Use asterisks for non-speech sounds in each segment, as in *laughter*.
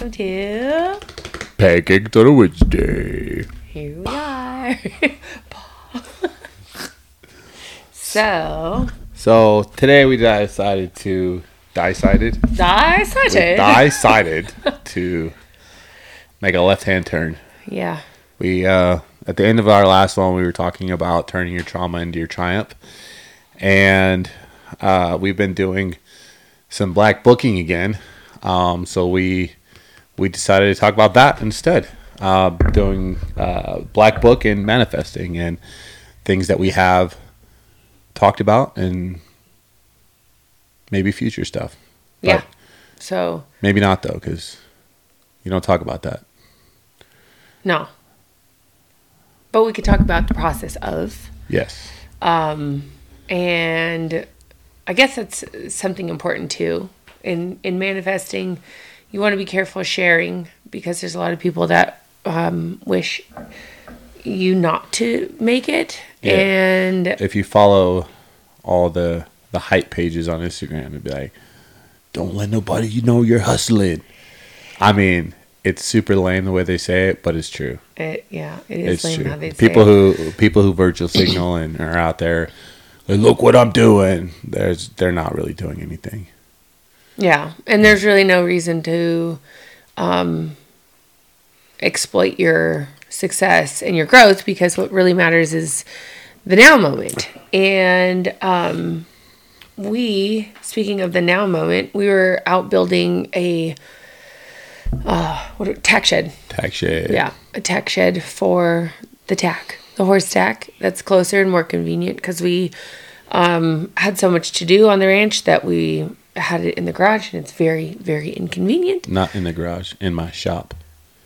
welcome to. Pancake to the Wednesday. Here we are. *laughs* so, So today we decided to decided decided. decided to make a left hand turn. yeah. We uh, at the end of our last one we were talking about turning your trauma into your triumph, and uh, we've been doing some black booking again. Um, so we we decided to talk about that instead. Uh, doing uh, black book and manifesting and things that we have talked about and maybe future stuff. But Yeah. So, Maybe not though, because you don't talk about that. no. But we could talk about the process of. Yes. Um, and I guess that's something important too. In in manifesting, you want to be careful sharing because there's a lot of people that um, wish you not to make it, Yeah. and if you follow all the the hype pages on Instagram, it'd be like, "Don't let nobody you know you're hustling." I mean, it's super lame the way they say it, but it's true. it, yeah, it is It's lame true. how they say People it. who people who virtual signal and are out there, like, look what I'm doing. There's they're not really doing anything. Yeah, and there's really no reason to um, exploit your success and your growth because what really matters is the now moment. And um, we, speaking of the now moment, we were out building a uh, what tack shed. Tack shed. Yeah, a tack shed for the tack, the horse tack. That's closer and more convenient because we um, had so much to do on the ranch that we had it in the garage, and it's very, very inconvenient. Not in the garage, in my shop,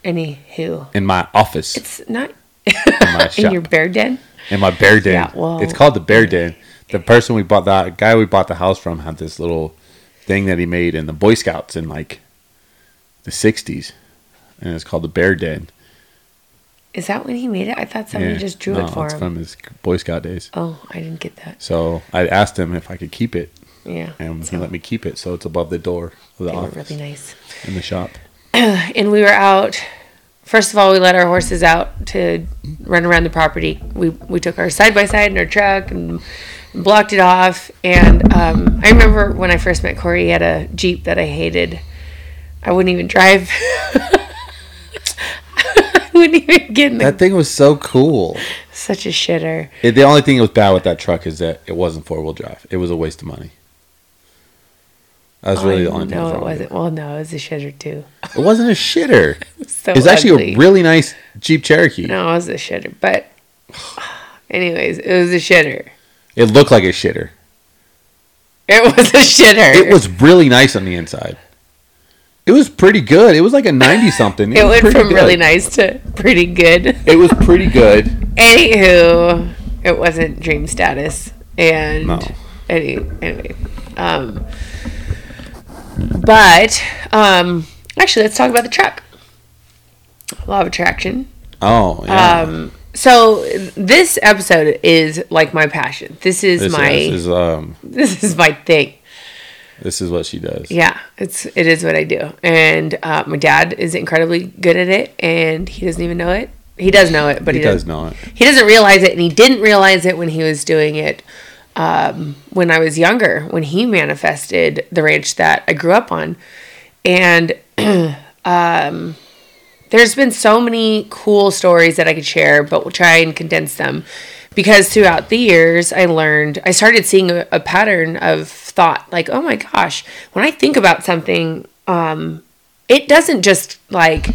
Anywho, in my office, it's not in my *laughs* in your bear den. in my bear den. Yeah, well- it's called the bear den. The person we bought that guy we bought the house from had this little thing that he made in the Boy Scouts in like the '60s, and it's called the bear den. Is that when he made it? I thought somebody Yeah. just drew No, it for it's him. from his Boy Scout days. Oh, I didn't get that. So I asked him if I could keep it, Yeah, and so he let me keep it. So it's above the door of the they office really nice. in the shop. *clears throat* and we were out. First of all, we let our horses out to run around the property. We we took our side by side in our truck and blocked it off. And um, I remember when I first met Corey, he had a Jeep that I hated. I wouldn't even drive. *laughs* I wouldn't even get in the, That thing was so cool. such a shitter. It, the only thing that was bad with that truck is that it wasn't four wheel drive. It was a waste of money. That was really the only thing. No, it wasn't. Well, no, it was a shitter too. It wasn't a shitter. *laughs* So It's actually a really nice Jeep Cherokee. no, it was a shitter. But, *sighs* anyways, it was a shitter. It looked like a shitter. It *laughs* was a shitter. It was really nice on the inside. It was pretty good. It was like a 90 something. It was went from really nice to pretty good. It was pretty good. Anywho, it wasn't dream status. And No. any, anyway, um, but um, actually, let's talk about the truck. Law of attraction. Oh, yeah. Um, so this episode is like my passion. This is this, my is, this is um *laughs* this is my thing. this is what she does. Yeah, it's it is what I do, and uh, my dad is incredibly good at it, and he doesn't even know it. He does know it, but he he, does it. He doesn't realize it, and he didn't realize it when he was doing it um, when I was younger, when he manifested the ranch that I grew up on, and *clears throat* um, there's been so many cool stories that I could share, but we'll try and condense them. Because throughout the years, I learned, I started seeing a, a pattern of thought like, oh my gosh, when I think about something, um, it doesn't just like,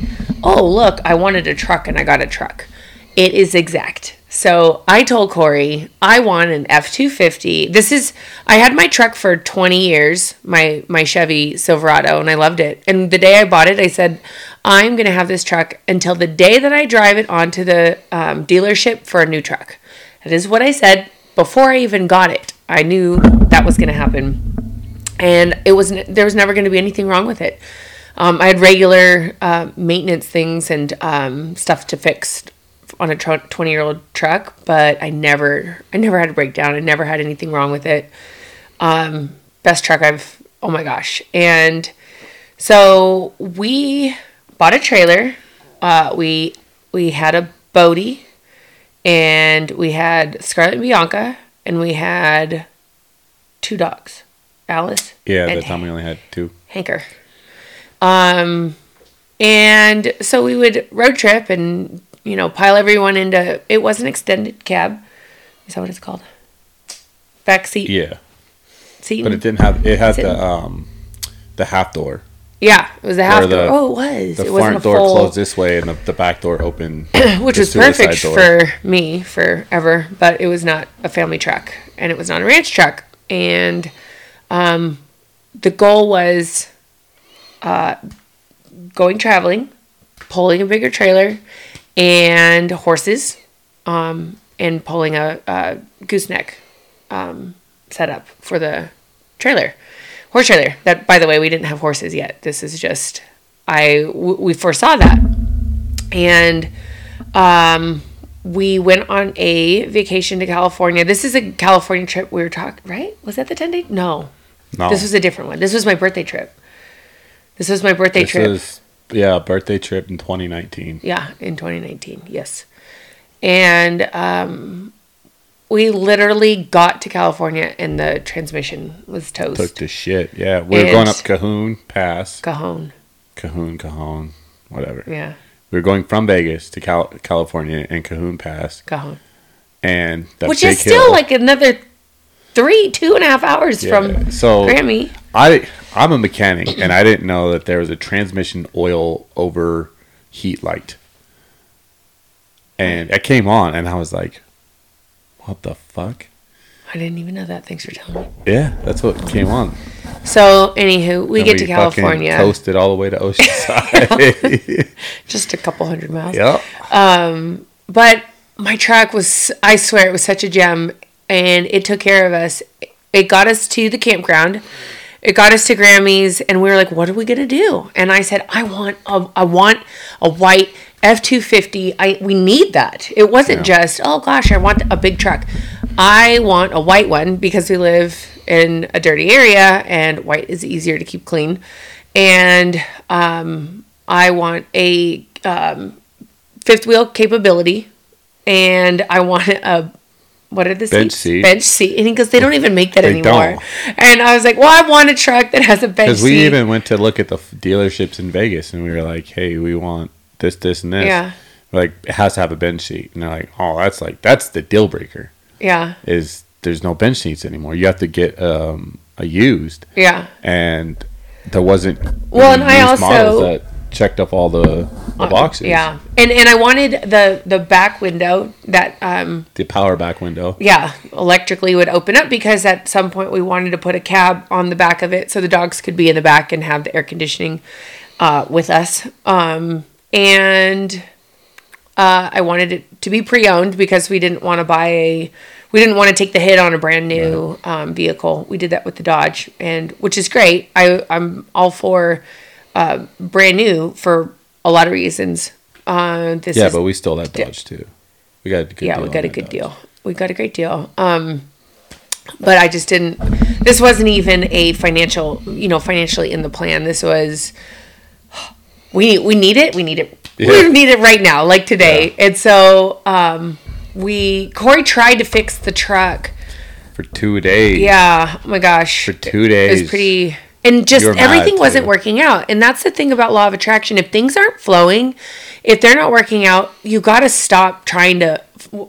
oh, look, I wanted a truck and I got a truck. It is exact. So I told Corey, I want an F two fifty. This is I had my truck for twenty years, my my Chevy Silverado, and I loved it. And the day I bought it, I said, I'm gonna have this truck until the day that I drive it onto the um, dealership for a new truck. That is what I said before I even got it. I knew that was gonna happen, and it was there was never gonna be anything wrong with it. Um, I had regular uh, maintenance things and um, stuff to fix on a twenty year old truck, but I never, I never had a breakdown. I never had anything wrong with it. Um, best truck I've, oh my gosh. And So we bought a trailer. Uh, we we had a Bodie, and we had Scarlet and Bianca, and we had two dogs, Alice. Yeah, at the time we only had two. Hanker. Um, and so we would road trip and you know pile everyone into. It was an extended cab. Is that what it's called? Back seat. Yeah, seat. but it didn't have. It had the um, the half door. yeah, it was a half Where door. Oh, it was. The it front door full. closed this way, and the, the back door open, *clears throat* which the was perfect door. for me forever, but it was not a family truck and it was not a ranch truck. And um, the goal was uh, going traveling, pulling a bigger trailer, and horses, um, and pulling a, a gooseneck um, setup for the trailer, horse trailer. That, by the way, we didn't have horses yet. This is just I w- we foresaw that, and um, we went on a vacation to California. This is a California trip we were talking. Right? Was that the ten day? No, No, this was a different one. This was my birthday trip. This was my birthday this trip. was yeah, birthday trip in 2019. Yeah, in 2019. Yes. And um, we literally got to California and the transmission was toast. Took the shit. Yeah, we were going And- up Cahoon Pass, Cajon. Cahoon, Cajon, whatever. Yeah, We were going from Vegas to Cal- California and Cahoon Pass, Cajon. and that Which is still hill- like another three, two and a half hours Yeah, from so Grammy. I I'm a mechanic and I didn't know that there was a transmission oil overheat light. And it came on and I was like, What the fuck? I didn't even know that. Thanks for telling me. Yeah, that's what came on. So, anywho, we And get to California. Coasted all the way to *laughs* Oceanside. Just a couple hundred miles. yep. Um, but my truck was i swear it was such a gem and it took care of us it got us to the campground it got us to grammys and we were like what are we gonna do? And i said i want a, i want a white f-250 i we need that. It wasn't Yeah. just oh gosh i want a big truck. I want a white one because we live in a dirty area and white is easier to keep clean. And um, i want a um, fifth wheel capability, and I want a what are the Bench seats? seat. Bench seat. And he goes, they don't even make that They anymore. don't. And I was like, well, I want a truck that has a bench Because seat. we even went to look at the f- dealerships in Vegas and we were like, Hey, we want this, this, and this. Yeah. Like it has to have a bench seat. And they're like, Oh, that's like that's the deal breaker. yeah, is there's no bench seats anymore. You have to get um, a used, yeah, and there wasn't. Well, and I also- checked off all the, the boxes. yeah. And and I wanted the the back window that um the power back window. yeah electrically would open up because at some point we wanted to put a cab on the back of it so the dogs could be in the back and have the air conditioning uh, with us um, and uh, i wanted it to be pre-owned because we didn't want to buy a we didn't want to take the hit on a brand new um, vehicle we did that with the dodge and which is great i i'm all for uh, brand new for a lot of reasons uh, this Yeah, is but we stole that Dodge too. We got a good deal. yeah, we got a good Dodge. deal. We got a great deal. Um, but I just didn't. This wasn't even a financial, you know, financially in the plan. This was we we need it. We need it. Yeah. We need it right now, like today. And so um, we Corey tried to fix the truck. for two days. Yeah. Oh my gosh. For two days. It was pretty. And just everything wasn't too. working out. And that's the thing about law of attraction. If things aren't flowing, if they're not working out, you got to stop trying to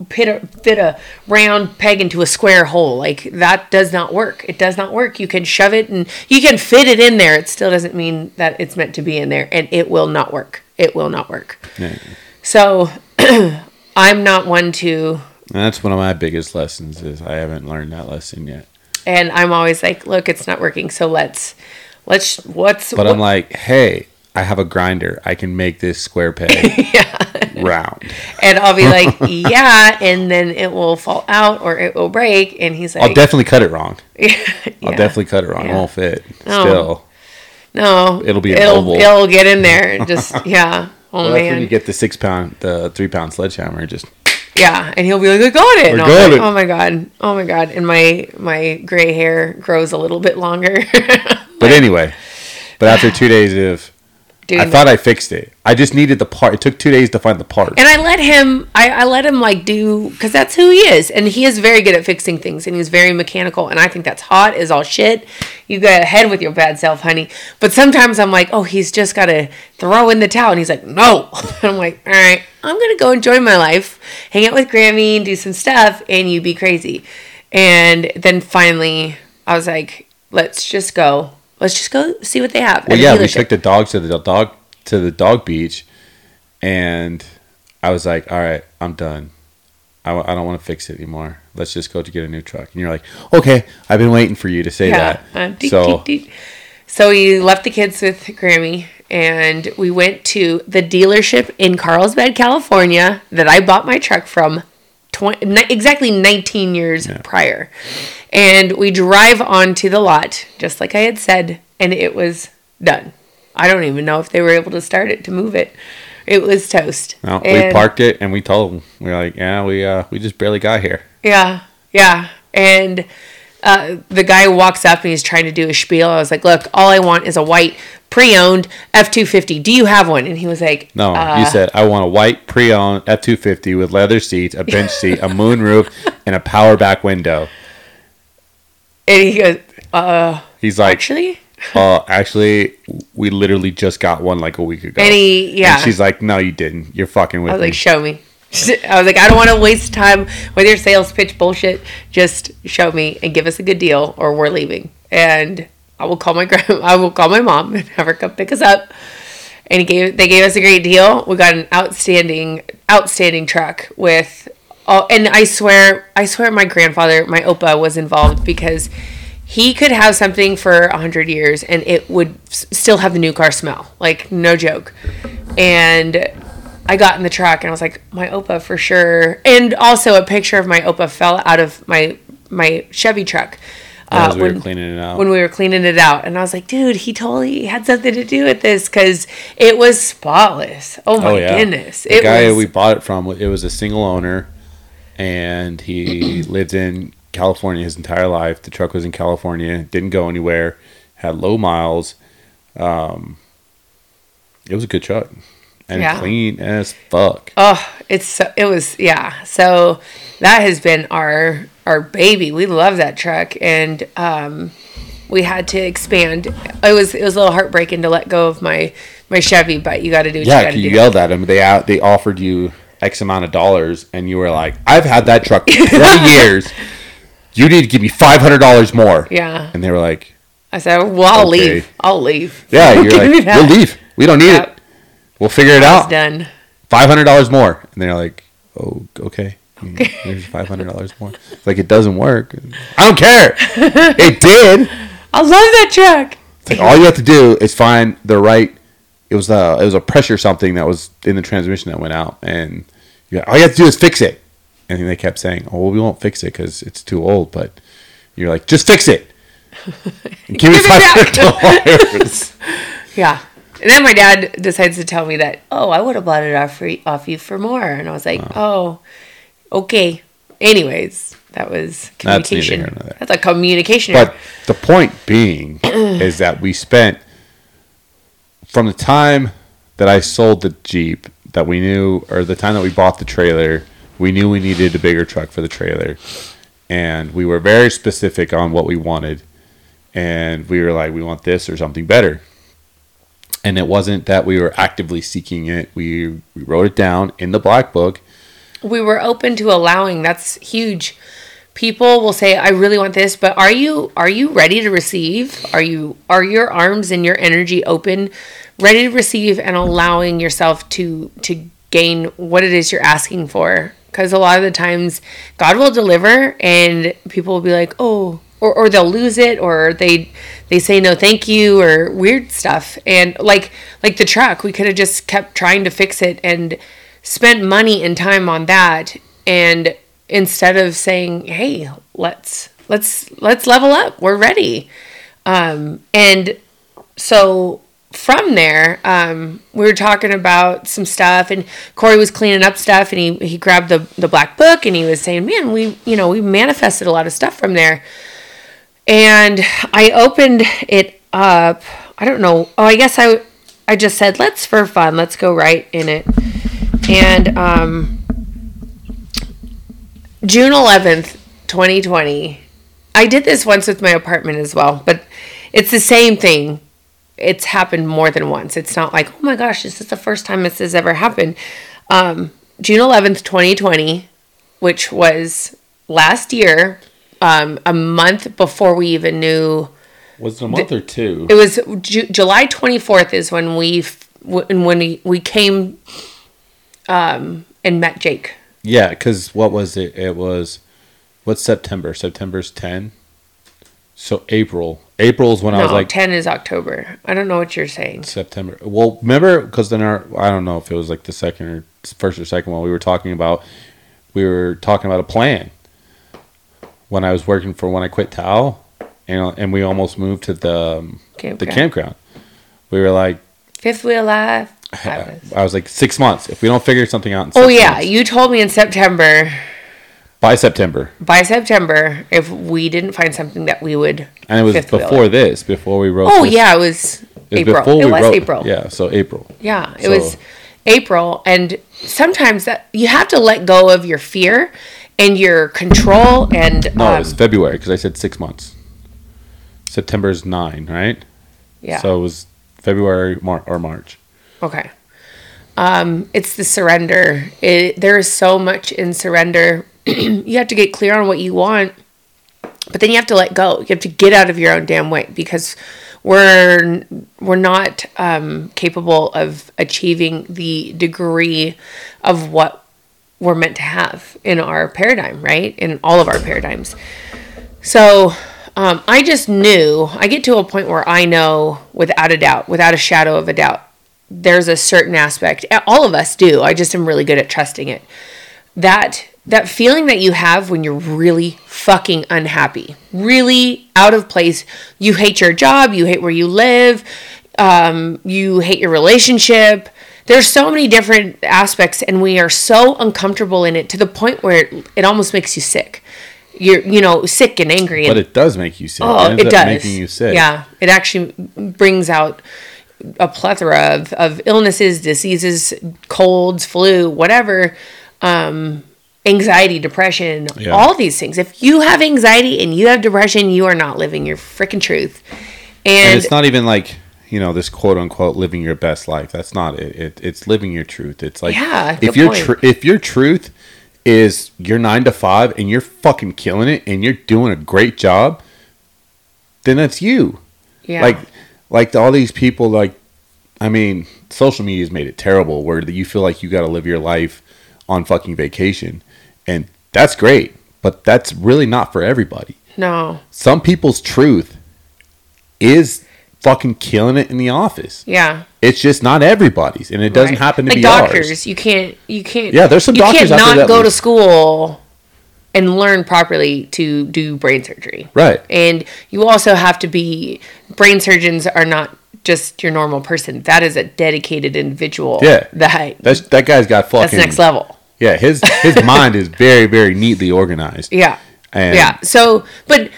fit a, fit a round peg into a square hole. Like that does not work. It does not work. You can shove it and you can fit it in there. It still doesn't mean that it's meant to be in there. And it will not work. It will not work. Yeah. So *clears throat* I'm not one to And that's one of my biggest lessons is I haven't learned that lesson yet. And I'm always like, look, it's not working. So let's let's what's But what- I'm like, hey, I have a grinder. I can make this square peg *laughs* round. and I'll be like, *laughs* yeah, and then it will fall out or it will break. And he's like, I'll definitely cut it wrong. *laughs* yeah, I'll definitely cut it wrong. It won't fit. No. Still. no, It'll be it'll oval. it'll get in there. Just yeah, oh Well, man, you get the six pound, the three pound sledgehammer. Just yeah, and he'll be like, I got it. And I got like, it. Oh my god, oh my god, and my my gray hair grows a little bit longer. *laughs* But anyway, But after two days of, Doing I thought I fixed it. I just needed the part. It took two days to find the part. And I let him, I, I let him like do, because that's who he is. And he is very good at fixing things and he's very mechanical. And I think that's hot is all shit. You go ahead with your bad self, honey. But sometimes I'm like, oh, he's just got to throw in the towel. And he's like, no. And *laughs* I'm like, all right, I'm going to go enjoy my life, hang out with Grammy and do some stuff, and you be crazy. And then finally, I was like, let's just go. Let's just go see what they have. Well, yeah, we took the dogs to the dog to the dog beach, and I was like, "All right, I'm done. I, I don't want to fix it anymore. Let's just go to get a new truck." And you're like, "Okay, I've been waiting for you to say that." Uh, deet, so deet, deet. so we left the kids with Grammy and we went to the dealership in Carlsbad, California that I bought my truck from 20, ni- exactly 19 years prior. And we drive onto the lot, just like I had said, and it was done. I don't even know if they were able to start it to move it. It was toast. no, we parked it and we told them We are like, "Yeah, we uh we just barely got here." Yeah, yeah. And uh, the guy walks up and he's trying to do a spiel. I was like, "Look, all I want is a white pre-owned F two fifty. Do you have one?" And he was like, No, uh, you said I want a white pre-owned F250 with leather seats, a bench seat, a moon roof, *laughs* and a power back window. And he goes, "Uh, He's like, actually." uh, *laughs* actually, we literally just got one like a week ago. And he, yeah. And she's like, no, you didn't. You're fucking with I was me. like, "Show me." *laughs* I was like, "I don't want to waste time with your sales pitch bullshit. Just show me and give us a good deal, or we're leaving." And I will call my grand, *laughs* I will call my mom and have her come pick us up. and he gave they gave us a great deal. We got an outstanding outstanding truck with all and I swear I swear my grandfather, my opa was involved because he could have something for a hundred years and it would s- still have the new car smell. Like no joke. And I got in the truck and I was like, my opa for sure. And also a picture of my opa fell out of my my Chevy truck. As uh, we were when- cleaning it out. when we were cleaning it out and i was like dude he totally had something to do with this because it was spotless oh my oh yeah, goodness The it guy was we bought it from, it was a single owner, and he *clears throat* lived in California his entire life. The truck was in California, didn't go anywhere, had low miles. Um, it was a good truck and Yeah. clean as fuck. oh it's so, it was yeah so that has been our our baby we love that truck and um we had to expand it was it was a little heartbreaking to let go of my my chevy but you got to do what you Yeah, got to you do yelled at them. They out, they offered you X amount of dollars, and you were like, "I've had that truck for *laughs* twenty years. You need to give me five hundred dollars more." yeah And they were like, i said well i'll Okay. leave i'll leave "Yeah, *laughs* you're like, we'll leave. We don't need Yep. it. We'll figure it out. done Five hundred dollars more." And they're like, "Oh, okay." There's *laughs* five hundred dollars more. It's like it doesn't work. I don't care. *laughs* It did. i love that truck It's like all you have to do is find the right. It was a it was a pressure something that was in the transmission that went out, and you all you have to do is fix it. And then they kept saying, "Oh, well, we won't fix it because it's too old." But you're like, "Just fix it. *laughs* Give me five back." hundred dollars." Yeah. And then my dad decides to tell me that, oh, I would have bought it off, for, off you for more. And I was like, oh, okay. Anyways, that was That's neither communication. here. That's a communication. But the point being *clears throat* is that we spent from the time that I sold the Jeep that we knew, or the time that we bought the trailer, we knew we needed a bigger truck for the trailer, and we were very specific on what we wanted, and we were like, we want this or something better. And it wasn't that we were actively seeking it. We we wrote it down in the black book. we were open to allowing that's huge people will say i really want this but are you are you ready to receive are you are your arms and your energy open ready to receive and allowing yourself to to gain what it is you're asking for because a lot of the times god will deliver and people will be like oh or, or they'll lose it or they they say no thank you or weird stuff. And like like the truck we could have just kept trying to fix it and spent money and time on that. And instead of saying hey let's let's let's level up. We're ready. Um and so from there um we were talking about some stuff and corey was cleaning up stuff and he he grabbed the the black book and he was saying man we you know we manifested a lot of stuff from there and I opened it up. I don't know. Oh, I guess I I just said let's for fun, let's go right in it. And um June 11th, 2020. I did this once with my apartment as well, but it's the same thing. It's happened more than once. It's not like, oh my gosh, this is the first time this has ever happened. Um, June 11th, 2020, which was last year, um, a month before we even knew. Was it a month or two? It was Ju- July 24th is when we f- when we, we came um, and met Jake. Yeah, because what was it? It was what's September? September's ten. So April. April is when I was like 10 is October. I don't know what you're saying. September. Well, remember because then our I don't know if it was like the second or first or second one we were talking about. We were talking about a plan when I was working for when I quit Tao, and and we almost moved to the um, the Campground. campground. We were like, Fifth Wheel Life. *laughs* I was- I was like six months. If we don't figure something out, in Oh yeah, months, you told me in September. by September, By September, if we didn't find something that we would. and it was wheel before it. this, before we wrote. Oh this. yeah, it was It was April. before it we was wrote- April. Yeah, so April. Yeah, it So- was April, and sometimes that you have to let go of your fear and your control and No, um, it's February because I said six months. September is nine, right? yeah. So it was February Mar- or March. Okay. Um, it's the surrender. It, there is so much in surrender. *clears throat* you have to get clear on what you want, but then you have to let go. You have to get out of your own damn way because we're we're not um, capable of achieving the degree of what we're meant to have in our paradigm, right? In all of our paradigms. So um, I just knew, I get to a point where I know without a doubt, without a shadow of a doubt, there's a certain aspect, all of us do. I just am really good at trusting it. That that feeling that you have when you're really fucking unhappy, really out of place. You hate your job, you hate where you live, um, you hate your relationship. There's so many different aspects, and we are so uncomfortable in it to the point where it, it almost makes you sick. You're, you know, sick and angry. But it does make you sick. oh, it up does. Making you sick. Yeah, it actually brings out a plethora of, of illnesses, diseases, colds, flu, whatever, um, anxiety, depression, Yeah. all these things. If you have anxiety and you have depression, you are not living your freaking truth. And And, it's not even like you know this quote unquote living your best life. That's not it. it it's living your truth. It's like Yeah, if your tr- if your truth is you're nine to five and you're fucking killing it and you're doing a great job, then that's you. yeah, like like all these people like i mean social media's made it terrible where you feel like you got to live your life on fucking vacation and that's great but that's really not for everybody no, some people's truth is fucking killing it in the office yeah. it's just not everybody's and it doesn't Right. happen to like be doctors. ours You can't. You can't. Yeah, there's some you doctors can't out there not go to school and learn properly to do brain surgery. right And you also have to be. Brain surgeons are not just your normal person. That is a dedicated individual. Yeah. That that's that guy's got fucking that's next level. yeah his his *laughs* mind is very very neatly organized Yeah. and yeah. So, but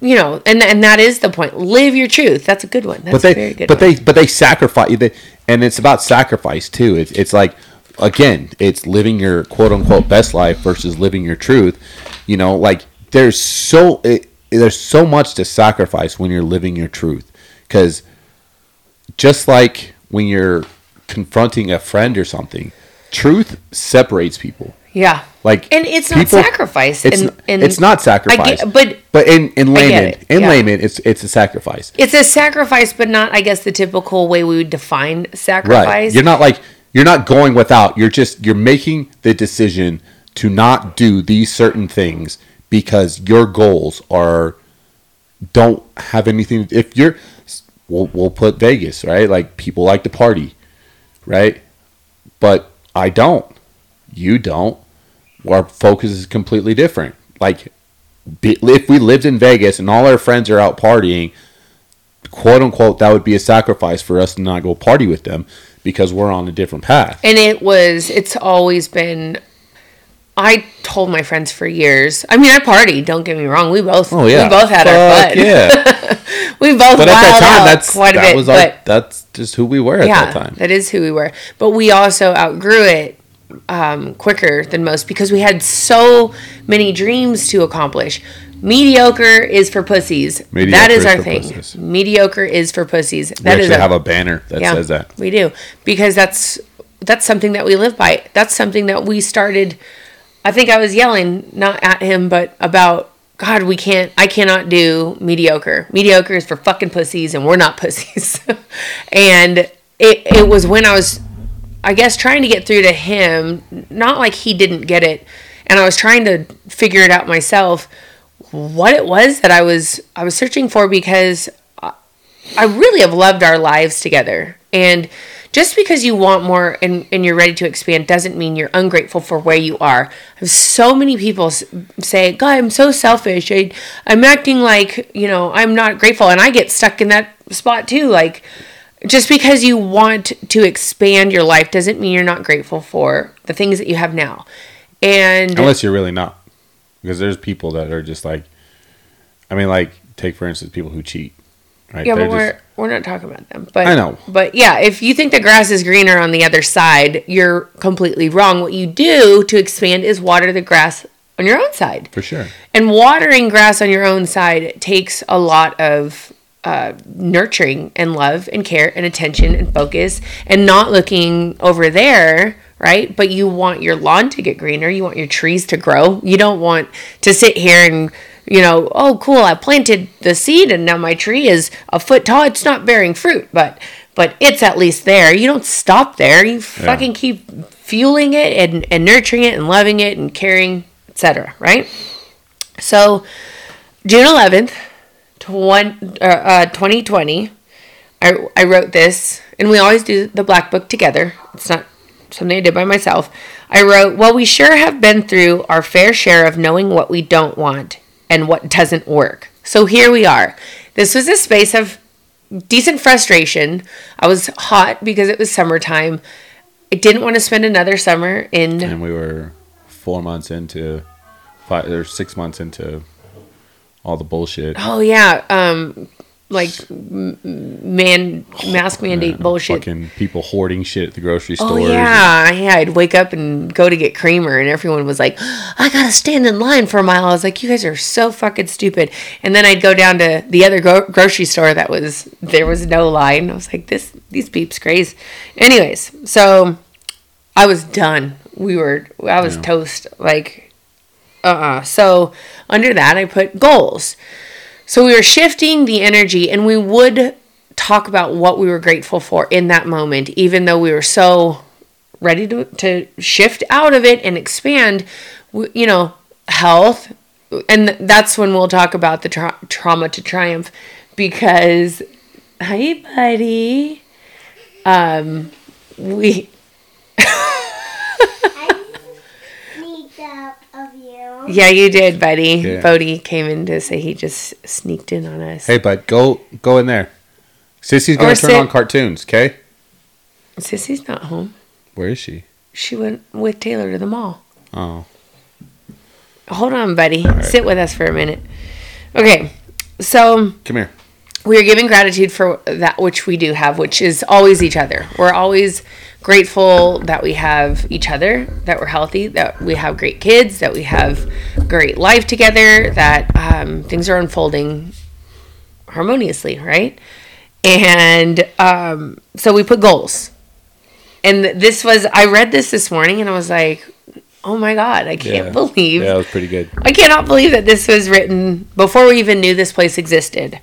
you know, and and that is the point. Live your truth. That's a good one. That's but a they very good but one. they but they sacrifice they, and it's about sacrifice too it's, it's like again it's living your quote unquote best life versus living your truth you know like there's so it, there's so much to sacrifice when you're living your truth because just like when you're confronting a friend or something truth separates people yeah. like And it's not people- sacrifice. it's, and, n- and it's not sacrifice but but in in layman it, in yeah. layman it's it's a sacrifice it's a sacrifice, but not, I guess, the typical way we would define sacrifice. Right. You're not like you're not going without. You're just you're making the decision to not do these certain things because your goals are don't have anything if you're we'll we'll put Vegas, right? Like people like to party, right? But I don't. You don't. Our focus is completely different. Like if we lived in Vegas and all our friends are out partying, quote unquote, that would be a sacrifice for us to not go party with them because we're on a different path. And it was, it's always been, I told my friends for years, I mean, I partied, don't get me wrong. We both, Oh yeah, we both had our Fuck fun. Yeah, *laughs* we both But at that time, that's quite a that bit. was our that's just who we were at yeah, that time. that is who we were. But we also outgrew it um, quicker than most because we had so many dreams to accomplish. Mediocre is for pussies. that Mediocre is is our thing. pussies. Mediocre is for pussies. We That is actually a- have a banner that says that. we do because that's that's something that we live by. That's something that we started. I think I was yelling not at him, but about God. We can't. I cannot do mediocre. Mediocre is for fucking pussies, and we're not pussies. *laughs* and it it was when I was, I guess, trying to get through to him. Not like he didn't get it, and I was trying to figure it out myself. What it was that I was I was searching for because I really have loved our lives together. And just because you want more and, and you're ready to expand doesn't mean you're ungrateful for where you are. I have so many people say, God, I'm so selfish. I, I'm acting like, you know, I'm not grateful. And I get stuck in that spot too. Like, just because you want to expand your life doesn't mean you're not grateful for the things that you have now. And Unless you're really not, because there's people that are just like, I mean, like take for instance people who cheat, right? Yeah, They're but we're just- we're not talking about them. But I know. But yeah, if you think the grass is greener on the other side, you're completely wrong. What you do to expand is water the grass on your own side. for sure. And watering grass on your own side takes a lot of uh, nurturing and love and care and attention and focus and not looking over there right? But you want your lawn to get greener, you want your trees to grow. You don't want to sit here and, you know, oh cool, I planted the seed and now my tree is a foot tall. It's not bearing fruit, but but it's at least there. You don't stop there. You yeah. fucking keep fueling it and, and nurturing it and loving it and caring, etc. Right? So June eleventh, 20, uh, uh, 2020, I, I wrote this, and we always do the black book together. It's not something I did by myself. I wrote, Well, we sure have been through our fair share of knowing what we don't want and what doesn't work. So here we are. This was a space of decent frustration. I was hot because it was summertime. I didn't want to spend another summer in. And we were four months into, five or six months into all the bullshit. Oh yeah, um, like man mask mandate Man, bullshit. Fucking people hoarding shit at the grocery store. Oh yeah, yeah. I'd wake up and go to get creamer, and everyone was like, "I gotta stand in line for a mile." I was like, "You guys are so fucking stupid." And then I'd go down to the other gro- grocery store that was there was no line. I was like, "This these peeps crazy." Anyways, so I was done. We were I was Yeah. toast. Like, uh, uh So under that, I put goals. So we were shifting the energy, and we would talk about what we were grateful for in that moment, even though we were so ready to, to shift out of it and expand, you know, health. And that's when we'll talk about the tra- trauma to triumph because, hi, buddy. Um, we, *laughs* of you. yeah, you did, buddy. Yeah. Bodie came in to say he just sneaked in on us. Hey, bud, go go in there. Sissy's gonna turn sit- on cartoons. Okay, Sissy's not home. where is she? She went with Taylor to the mall. Oh, Hold on, buddy. Sit with us for a minute. Okay, so come here. We are giving gratitude for that which we do have, which is always each other. We're always grateful that we have each other, that we're healthy, that we have great kids, that we have great life together, that um, things are unfolding harmoniously, right? And um, so we put goals. And this was, I read this this morning and I was like, oh my God, I can't Yeah. believe Yeah, that was pretty good. I cannot believe that this was written before we even knew this place existed.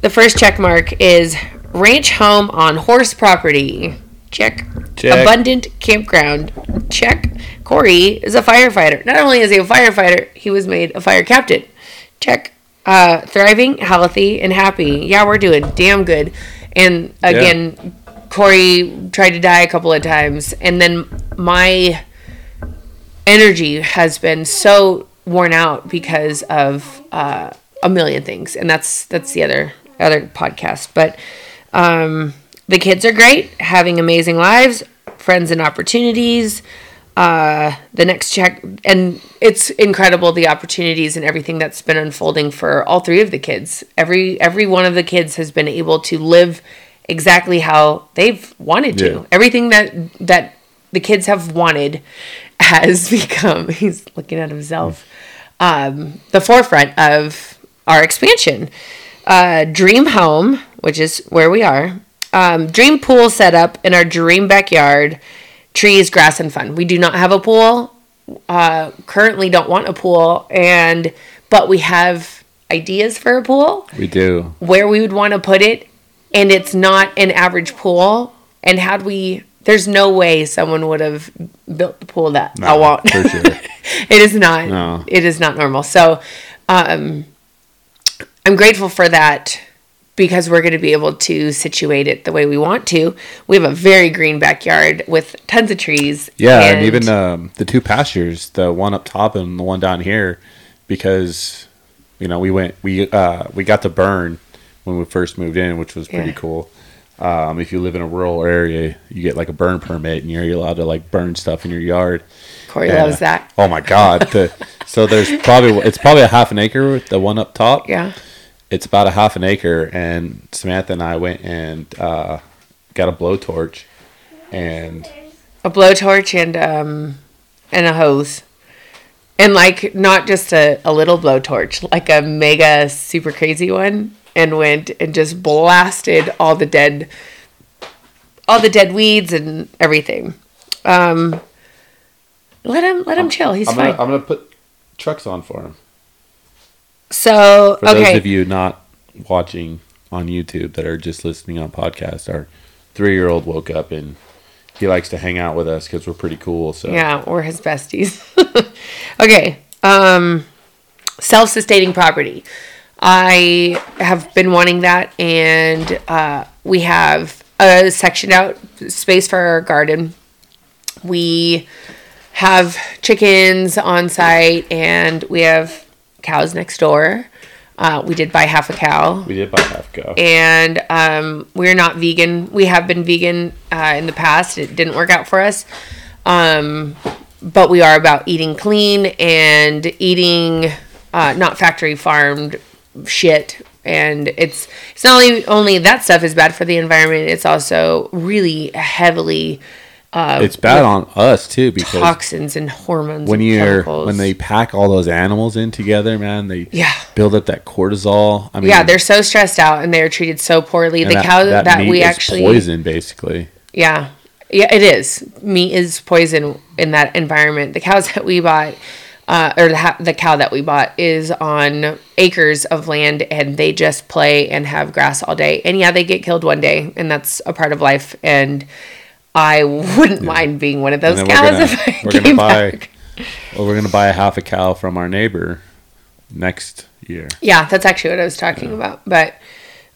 The first check mark is ranch home on horse property. Check. Check. Abundant campground. Check. Corey is a firefighter. Not only is he a firefighter, he was made a fire captain. Check. Uh, thriving, healthy, and happy. Yeah, we're doing damn good. And again, Corey tried to die a couple of times, and then my energy has been so worn out because of uh, a million things, and that's that's the other other podcast. But um, the kids are great, having amazing lives, friends and opportunities. uh, the next check, and it's incredible the opportunities and everything that's been unfolding for all three of the kids. Every every one of the kids has been able to live exactly how they've wanted to. Yeah. Everything that that the kids have wanted *laughs* has become. *laughs* He's looking at himself. Um, the forefront of our expansion. Uh, dream home, which is where we are. Um, dream pool setup in our dream backyard. Trees, grass, and fun. We do not have a pool. Uh, currently, don't want a pool, and but we have ideas for a pool We do. where we would want to put it and it's not an average pool and had we there's no way someone would have built the pool that I want for sure. *laughs* it is not No. it is not normal so um I'm grateful for that because we're going to be able to situate it the way we want to. We have a very green backyard with tons of trees. Yeah, and, even um, the two pastures, the one up top and the one down here, because you know we went we uh, we got to burn when we first moved in, which was pretty Yeah. cool. Um, if you live in a rural area, you get like a burn permit, and you're allowed to like burn stuff in your yard. Corey Yeah. loves that. Oh my god! The, so there's probably it's probably a half an acre. The one up top, Yeah. It's about a half an acre, and Samantha and I went and uh, got a blowtorch, and a blowtorch and um and a hose. And like not just a, a little blowtorch like a mega super crazy one and went and just blasted all the dead all the dead weeds and everything. Um let him let him chill. He's I'm fine. Gonna I'm gonna put trucks on for him. So For okay those of you not watching on YouTube that are just listening on podcast, our three year old woke up and he likes to hang out with us because we're pretty cool. So Yeah, we're his besties. *laughs* okay. Um self-sustaining property. I have been wanting that and uh we have a sectioned out space for our garden. We have chickens on site and we have cows next door. Uh, we did buy half a cow we did buy half go. and um, we're not vegan. We have been vegan uh, in the past. It didn't work out for us. Um, but we are about eating clean and eating uh, not factory farmed shit. And it's it's not only only that stuff is bad for the environment. It's also really heavily uh, it's bad on us too because toxins and hormones. when you're chemicals. when they pack all those animals in together, man, they Yeah. build up that cortisol. I mean, yeah, they're so stressed out and they're treated so poorly. The cow that, meat we actually poison basically. Yeah. Yeah, it is. Meat is poison in that environment. The cows that we bought, uh, or the, ha- the cow that we bought, is on acres of land and they just play and have grass all day. And yeah, they get killed one day, and that's a part of life. And I wouldn't mind being one of those cows we're gonna, if I we're gonna buy back. well, we're gonna buy a half a cow from our neighbor next year. Yeah, that's actually what I was talking about. But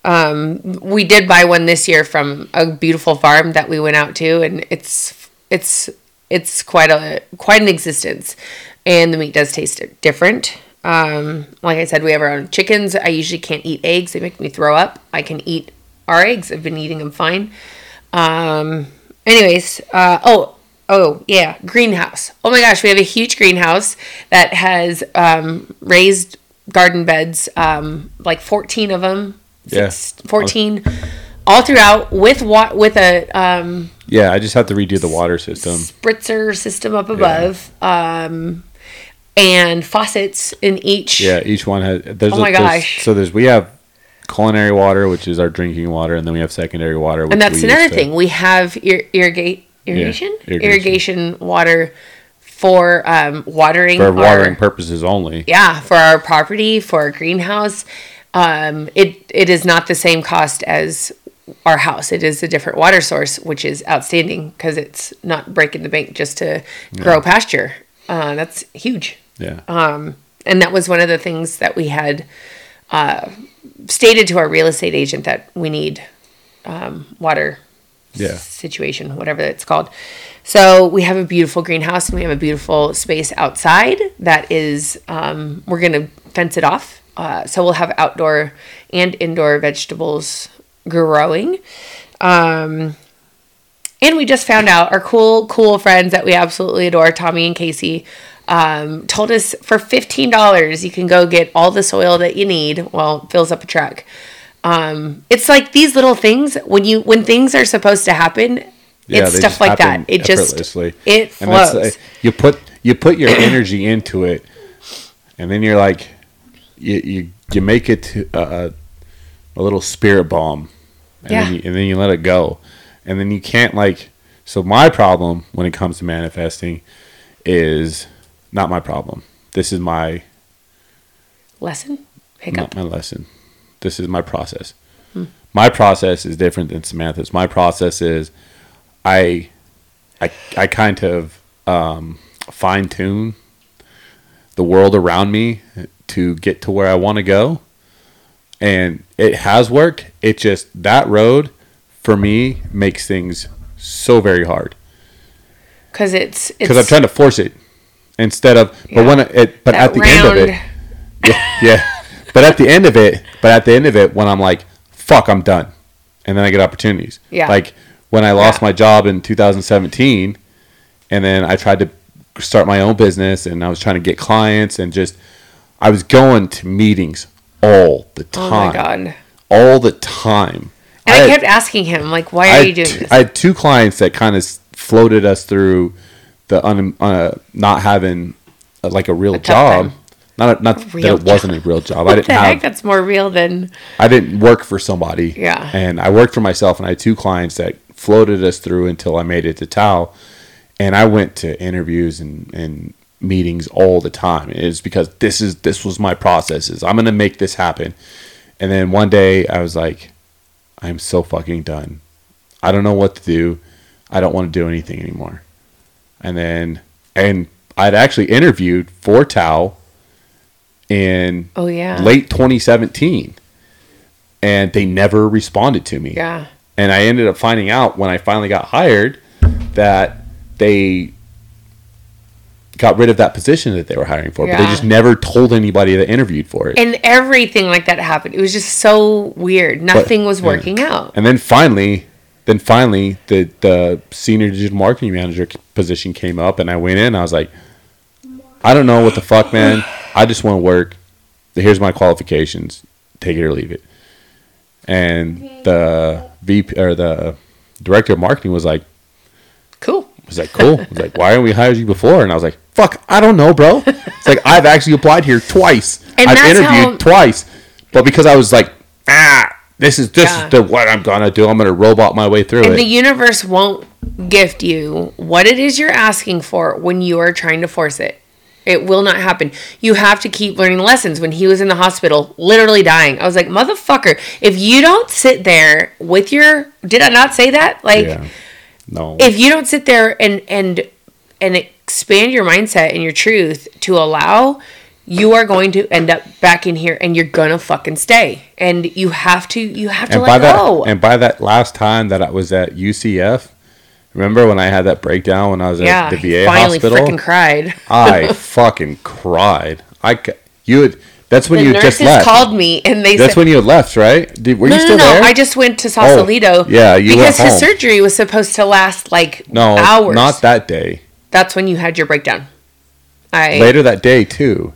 um, we did buy one this year from a beautiful farm that we went out to, and it's it's it's quite a quite an existence, and the meat does taste different. Um, like I said, we have our own chickens. I usually can't eat eggs; they make me throw up. I can eat our eggs. I've been eating them fine. Um, anyways, uh, oh. Oh yeah, greenhouse. Oh my gosh, we have a huge greenhouse that has um, raised garden beds, um, like fourteen of them. Yeah. 14 all throughout with what with a um, Yeah, I just have to redo the water system. spritzer system up above, um, and faucets in each. Yeah, each one has. There's Oh a, my there's- gosh. So there's we have culinary water, which is our drinking water, and then we have secondary water. Which and that's another to- thing. We have ir- irrigate irrigation? irrigation. irrigation water for um, watering for our- watering purposes only. yeah for our property for our greenhouse um, it it is not the same cost as our house it is a different water source which is outstanding because it's not breaking the bank just to grow pasture uh, that's huge Yeah, um, and that was one of the things that we had uh, stated to our real estate agent that we need um, water Yeah. situation, whatever it's called. So we have a beautiful greenhouse and we have a beautiful space outside that is, um, we're going to fence it off. Uh, so we'll have outdoor and indoor vegetables growing. Um, and we just found out our cool, cool friends that we absolutely adore, Tommy and Casey, um, told us for fifteen dollars you can go get all the soil that you need. Well, it fills up a truck. Um, it's like these little things when you when things are supposed to happen. it's stuff like that. It just it flows. uh, you put you put your energy into it, and then you're like, you you, you make it a, a little spirit bomb, and, Yeah. then you, and then you let it go, and then you can't like. So my problem when it comes to manifesting is not my problem. This is my Lesson hiccup. not my lesson. This is my process. My process is different than Samantha's. My process is I I I kind of um, fine tune the world around me to get to where I want to go. And it has worked. It just that road for me makes things so very hard because it's because I'm trying to force it instead of. But when it, but that at the end of it, *laughs* yeah, yeah. But at the end of it, but at the end of it, when I'm like, fuck, I'm done, and then I get opportunities. Yeah. Like when I lost Yeah. my job in 2017, and then I tried to start my own business, and I was trying to get clients, and just I was going to meetings all the Oh time, my god! all the time. And I, had- kept asking him like, "Why are you doing t- this?" I had two clients that kind of floated us through the un, uh, not having uh, like a real tough job. time. Not a, not real that it wasn't a real job. I didn't the have. heck? That's more real than I didn't work for somebody. Yeah. And I worked for myself, and I had two clients that floated us through until I made it to Tao. And I went to interviews and, and meetings all the time. It's because this is this was my processes. I'm gonna make this happen. And then one day I was like, I'm so fucking done. I don't know what to do. I don't want to do anything anymore. And then and I'd actually interviewed for Tao in oh yeah, late 2017 and they never responded to me yeah, and i ended up finding out when i finally got hired that they got rid of that position that they were hiring for but they just never told anybody that interviewed for it and everything like that happened. It was just so weird. Nothing was yeah. working out. and then finally then finally the the senior digital marketing manager position came up and i went in i was like i don't know what the fuck man. I just want to work. Here's my qualifications. Take it or leave it. And the vp or the director of marketing was like Cool. was like cool. I was like why haven't we hired you before? And i was like fuck i don't know bro. It's like i've actually applied here twice. And i've interviewed how- twice. But because i was like ah this is this Yeah. is the what i'm gonna do i'm gonna robot my way through And it the universe won't gift you what it is you're asking for when you are trying to force it. It will not happen. You have to keep learning lessons. When he was in the hospital, literally dying, I was like, motherfucker, if you don't sit there with your, did I not say that? Like, yeah no if you don't sit there and and and expand your mindset and your truth to allow you are going to end up back in here and you're gonna fucking stay and you have to you have to and by let that go and by that last time that I was at UCF, remember when I had that breakdown when I was yeah at the VA finally hospital? freaking cried *laughs* I *laughs* fucking cried. I you had that's when the you nurses just left. called me and they said that's said when you left, right? Did, were no, you no, still no, there? I just went to Sausalito. Oh, yeah, you because his surgery was supposed to last like no, hours. not that day. That's when you had your breakdown. I Later that day too.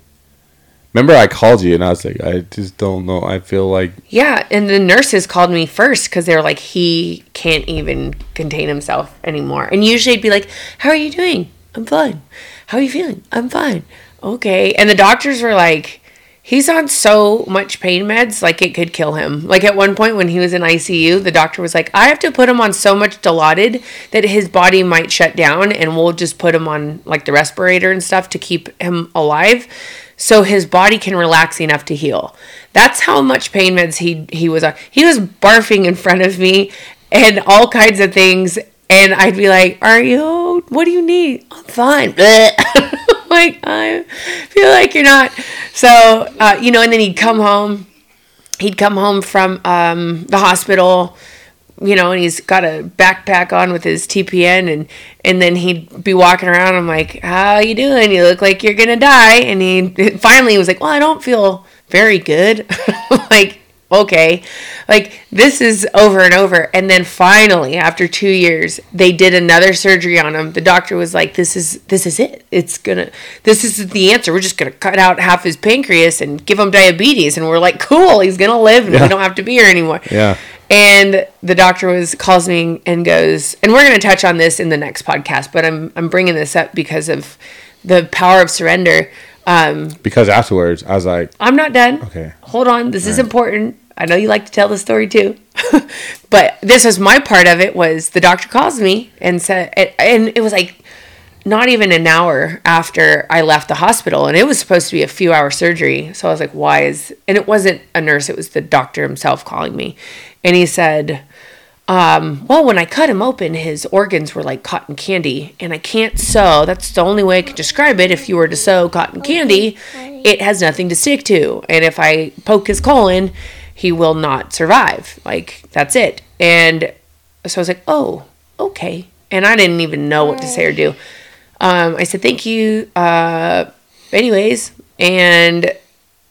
Remember, I called you and I was like, I just don't know. I feel like Yeah, and the nurses called me first because they were like, he can't even contain himself anymore. And usually I'd be like, How are you doing? I'm fine. How are you feeling? I'm fine. Okay. And the doctors were like, He's on so much pain meds, like it could kill him. Like at one point when he was in ICU, the doctor was like, I have to put him on so much Dilaudid that his body might shut down and we'll just put him on like the respirator and stuff to keep him alive so his body can relax enough to heal. That's how much pain meds he he was on. He was barfing in front of me and all kinds of things and I'd be like, "Are you? What do you need? I'm fine." *laughs* like I feel like you're not. So uh, you know, and then he'd come home. He'd come home from um, the hospital, you know, and he's got a backpack on with his TPN, and and then he'd be walking around. I'm like, "How you doing? You look like you're gonna die." And he *laughs* finally was like, "Well, I don't feel very good." *laughs* like, okay. Like this is over and over. And then finally, after two years, they did another surgery on him. The doctor was like, This is this is it. It's gonna this is the answer. We're just gonna cut out half his pancreas and give him diabetes. And we're like, Cool, he's gonna live and Yeah. we don't have to be here anymore. Yeah. And the doctor was calls me and goes, and we're to touch on this in the next podcast, but I'm I'm bringing this up because of the power of surrender. Um, Because afterwards, I was like, I'm not done. Okay. Hold on. This is important. I know you like to tell the story too. *laughs* but this was my part of it was the doctor calls me and said and it was like not even an hour after I left the hospital and it was supposed to be a few hour surgery. So I was like, why is and it wasn't a nurse, it was the doctor himself calling me. And he said, um, well, when I cut him open, his organs were like cotton candy, and I can't sew. That's the only way I could describe it. If you were to sew cotton candy, it has nothing to stick to. And if I poke his colon, he will not survive. Like, that's it. And so I was like, oh, okay. And I didn't even know what to say or do. Um, I said, thank you. Uh, anyways, and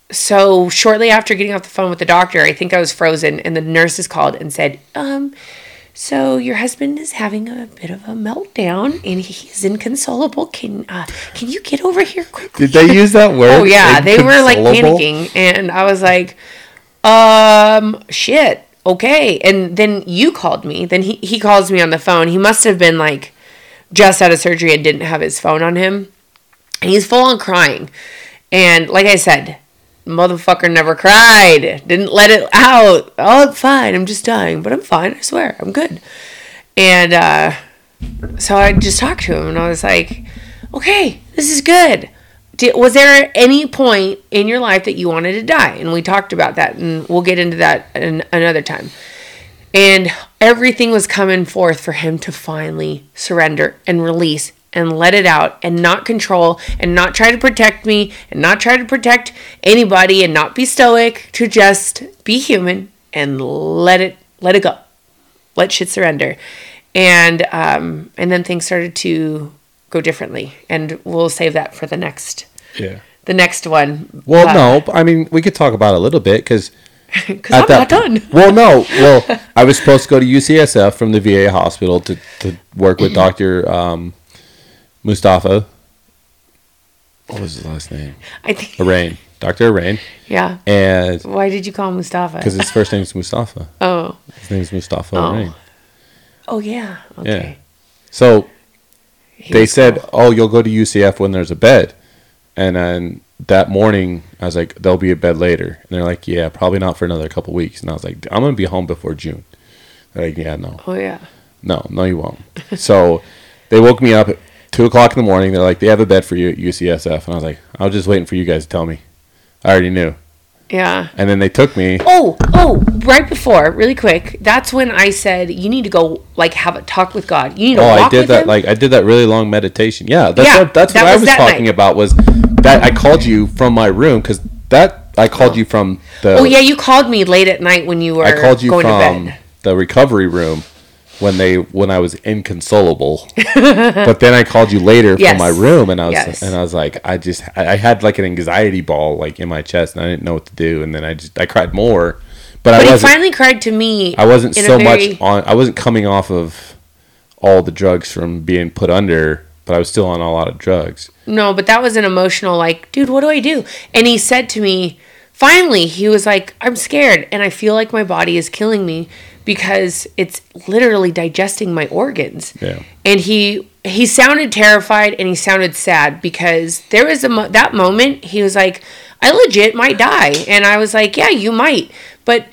so shortly after getting off the phone with the doctor, I think I was frozen, and the nurses called and said, um, so your husband is having a bit of a meltdown and he's inconsolable. Can uh, can you get over here quickly? did they use that *laughs* word? Oh yeah, they were like panicking, and I was like, um, shit, okay. And then you called me. Then he he calls me on the phone. He must have been like just out of surgery and didn't have his phone on him, and he's full on crying. And like I said, motherfucker never cried. Didn't let it out. Oh, it's fine. I'm just dying, but I'm fine. I swear, I'm good. And uh, so I just talked to him, and I was like, okay, this is good. Did, was there any point in your life that you wanted to die? And we talked about that, and we'll get into that an, another time. And everything was coming forth for him to finally surrender and release and let it out and not control and not try to protect me and not try to protect anybody and not be stoic to just be human and let it let it go let shit surrender and um and then things started to go differently and we'll save that for the next Yeah. the next one Well, Uh, no, I mean, we could talk about it a little bit because *laughs* i'm not done *laughs* Well, no. Well, *laughs* I was supposed to go to UCSF from the VA hospital to, to work with *clears throat* Doctor um, Mustafa. What was his last name? i think Arain. Doctor Arain, yeah and why did you call him mustafa because his first name's Mustafa. oh His name's Mustafa Oh. Arain. oh yeah okay So He they said. "Oh, you'll go to UCSF when there's a bed," and then that morning I was like, "There'll be a bed later," and they're like, "Yeah, probably not for another couple weeks." And I was like, "I'm gonna be home before June." They're like, "Yeah, no, oh yeah no, no, you won't." so they woke me up at two o'clock in the morning. They're like, "They have a bed for you at UCSF," and I was like, "I was just waiting for you guys to tell me." I already knew. Yeah And then they took me. Oh, oh, right before, really quick. That's when I said you need to go like have a talk with God. You need to Oh, I did that. him. Like I did that really long meditation. Yeah, that's Yeah, what, that's that what I was was that talking night. about. Was that I called you from my room because that I called you from the. oh yeah, you called me late at night when you were I called you from the recovery room when they when I was inconsolable. *laughs* but then I called you later Yes. from my room and I was Yes. and I was like I just I had like an anxiety ball like in my chest and I didn't know what to do and then I just I cried more. But, But I he finally cried to me. I wasn't so very- much on I wasn't coming off of all the drugs from being put under, but I was still on a lot of drugs. No, but that was an emotional like, dude, what do I do? And he said to me, finally, he was like, I'm scared and I feel like my body is killing me because it's literally digesting my organs. Yeah. And he he sounded terrified and he sounded sad because there was a mo- that moment he was like, I legit might die. And I was like, yeah, you might. But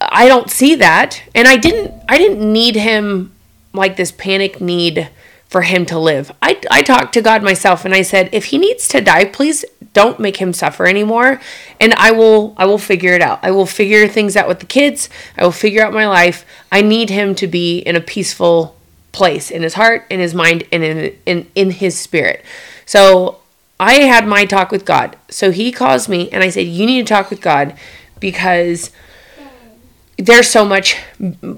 I don't see that. And I didn't I didn't need him like this panic need for him to live. I I talked to God myself and I said, if he needs to die, please don't make him suffer anymore and I will I will figure it out. I will figure things out with the kids. I will figure out my life. I need him to be in a peaceful place in his heart, in his mind, and in in, in his spirit. So I had my talk with God. So he calls me and I said, You need to talk with God because there's so much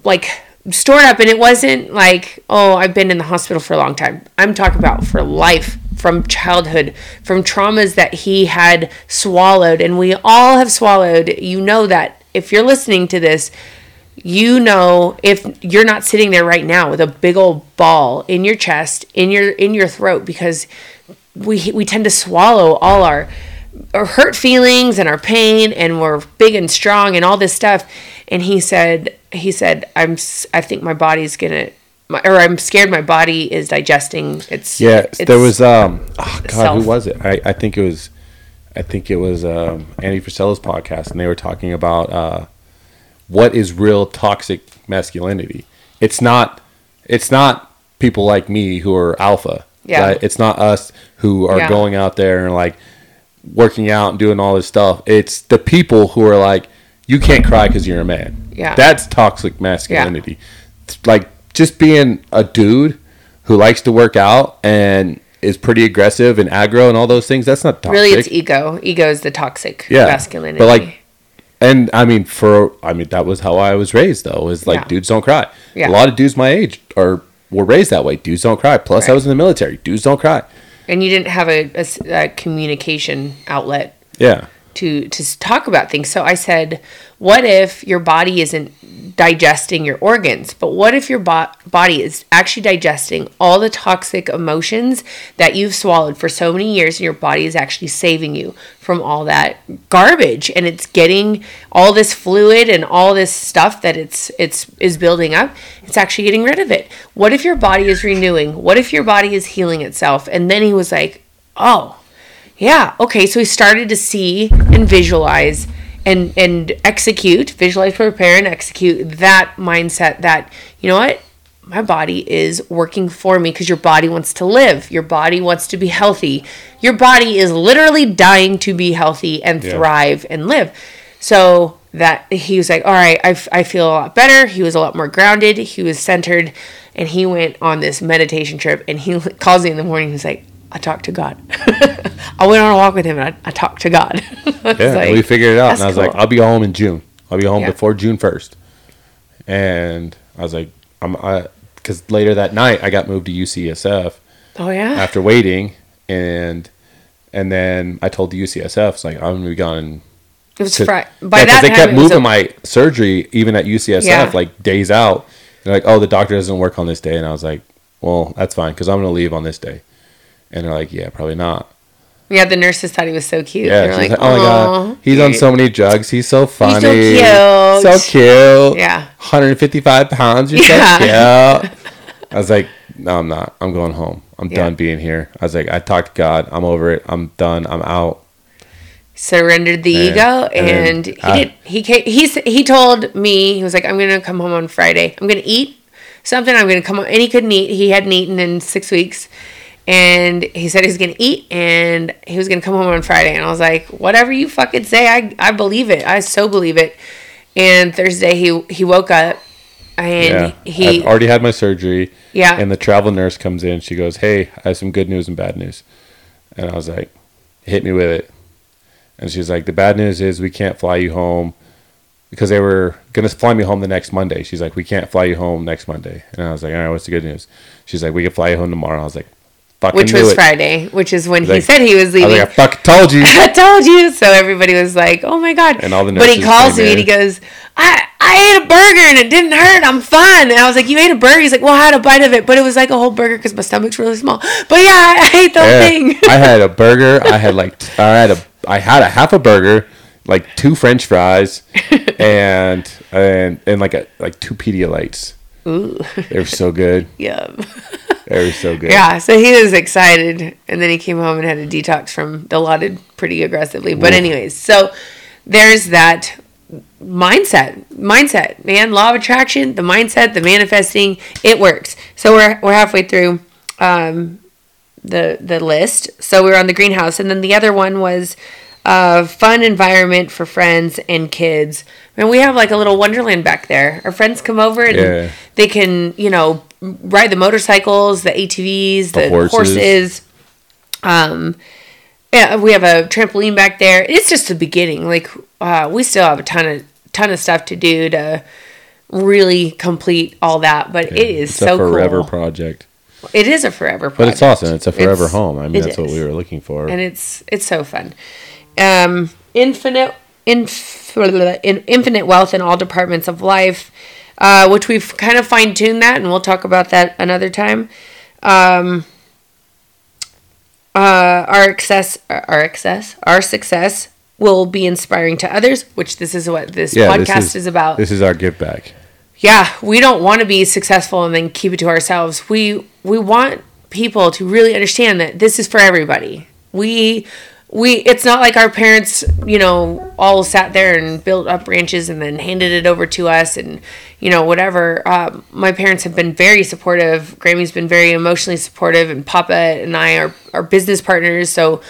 like stored up and it wasn't like oh i've been in the hospital for a long time. I'm talking about for life from childhood from traumas that he had swallowed. And we all have swallowed. You know that. If you're listening to this, you know if you're not sitting there right now with a big old ball in your chest, in your in your throat because we we tend to swallow all our our hurt feelings and our pain and we're big and strong and all this stuff and he said he said i'm i think my body's gonna my, or i'm scared my body is digesting it's Yeah, it's, there was um oh god, self. who was it? I, I think it was I think it was um Andy Frisella's podcast and they were talking about uh what is real toxic masculinity. It's not it's not people like me who are alpha. Yeah. right? It's not us who are Yeah. going out there and like working out and doing all this stuff. It's the people who are like you can't cry because you're a man. Yeah. That's toxic masculinity. Yeah. Like just being a dude who likes to work out and is pretty aggressive and aggro and all those things. That's not toxic. really it's ego ego is the toxic Yeah, masculinity but, like, and I mean, for I mean, that was how I was raised. Though is like Yeah. dudes don't cry. Yeah. A lot of dudes my age are were raised that way. Dudes don't cry. Plus, I was in the military. Dudes don't cry. and you didn't have a communication outlet Yeah. To to talk about things. So I said, what if your body isn't digesting your organs, but what if your bo- body is actually digesting all the toxic emotions that you've swallowed for so many years and your body is actually saving you from all that garbage and it's getting all this fluid and all this stuff that it's it's is building up, it's actually getting rid of it. What if your body is renewing? What if your body is healing itself? And then he was like, "Oh, yeah. Okay. So we started to see and visualize and and execute, visualize, prepare, and execute that mindset. That you know what, my body is working for me because your body wants to live. Your body wants to be healthy. Your body is literally dying to be healthy and Yeah. thrive and live. So that he was like, all right, I, f- I feel a lot better. He was a lot more grounded. He was centered, and he went on this meditation trip. And he *laughs* calls me in the morning. He's like, I talked to God. *laughs* I went on a walk with him and I, I talked to God. *laughs* Yeah. like, we figured it out, and I was like. I'll be home in June. I'll be home Yeah. before June first. And I was like, I'm I because later that night I got moved to UCSF. oh yeah, after waiting and and then I told the UCSF it's like I'm gonna be gone. it was to- Friday. Yeah, that they time, kept moving a- my surgery even at UCSF Yeah. like days out. They're like, oh, the doctor doesn't work on this day, and I was like, well, that's fine because I'm gonna leave on this day. And they're like, yeah, probably not. yeah. The nurses thought he was so cute. Yeah, like, like, oh my god, he's on so many drugs. He's so funny, He's so cute. so cute. Yeah. 155 pounds. You're Yeah. so cute. *laughs* I was like, no, I'm not. I'm going home. I'm Yeah. done being here. I was like, I talked to God. I'm over it. I'm done. I'm out. surrendered the And- ego and and, he I- did he ca- he he told me he was like i'm gonna come home on friday i'm gonna eat something i'm gonna come home and he couldn't eat he hadn't eaten in six weeks and he said he was gonna eat and he was gonna come home on friday and i was like whatever you fucking say i i believe it i so believe it and thursday he he woke up and yeah. he I've already had my surgery. Yeah. And the travel nurse comes in. She goes, hey, I have some good news and bad news. And I was like, hit me with it. And she's like, the bad news is we can't fly you home because they were going to fly me home the next Monday. She's like, we can't fly you home next Monday. And I was like, all right, what's the good news? She's like, we can fly you home tomorrow. I was like, fucking which was it. Friday, which is when he said he was I was leaving. like, I fucking told you. *laughs* I told you. So everybody was like, "Oh my god!" And all the but he calls me and he goes, "I I ate a burger and it didn't hurt. I'm fine." And I was like, "You ate a burger?" He's like, "Well, I had a bite of it, but it was like a whole burger because my stomach's really small." But yeah, I, I ate the whole Yeah. thing. *laughs* I had a *laughs* burger. I had like t- I had a I had a half a burger, like two French fries, and and and like a like two Pedialytes. Ooh, They were so good. yeah, They were so good. yeah. So he was excited, and then he came home and had a detox from Dilaudid pretty aggressively. But anyways, so there's that mindset mindset man law of attraction the mindset the manifesting it works so we're we're halfway through um the the list so we were on the greenhouse and then the other one was uh fun environment for friends and kids and we have like a little wonderland back there our friends come over and Yeah. they can you know ride the motorcycles the atvs the, The horses. horses um yeah, we have a trampoline back there. It's just the beginning. Like uh, we still have a ton of ton of stuff to do to really complete all that. But it is It's so a forever cool. project. it is a forever. Project. But it's awesome. It's a forever It's- home. I mean, that's what we were looking for. and it's it's so fun. Um, infinite inf- infinite wealth in all departments of life, uh, which we've kind of fine tuned that, and we'll talk about that another time. Um, uh, our success, our success, our success will be inspiring to others, which this is what this Yeah, podcast this is, about. This is our give back. yeah, we don't want to be successful and then keep it to ourselves. We we want people to really understand that this is for everybody. We we it's not like our parents, you know, all sat there and built up ranches and then handed it over to us and you know whatever. Um, my parents have been very supportive. Grammy's been very emotionally supportive, and Papa and I are are business partners. So.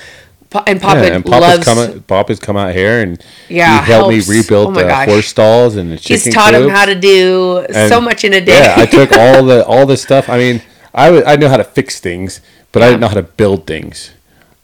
And Papa yeah, and Papa's loves. come Papa's come out here and Yeah, he helped helps. me rebuild Oh the gosh. horse stalls and the chicken he's taught him how to do so much in a day. Yeah, I took all *laughs* the all the stuff. I mean, I would- I know how to fix things, but I didn't know how to build things.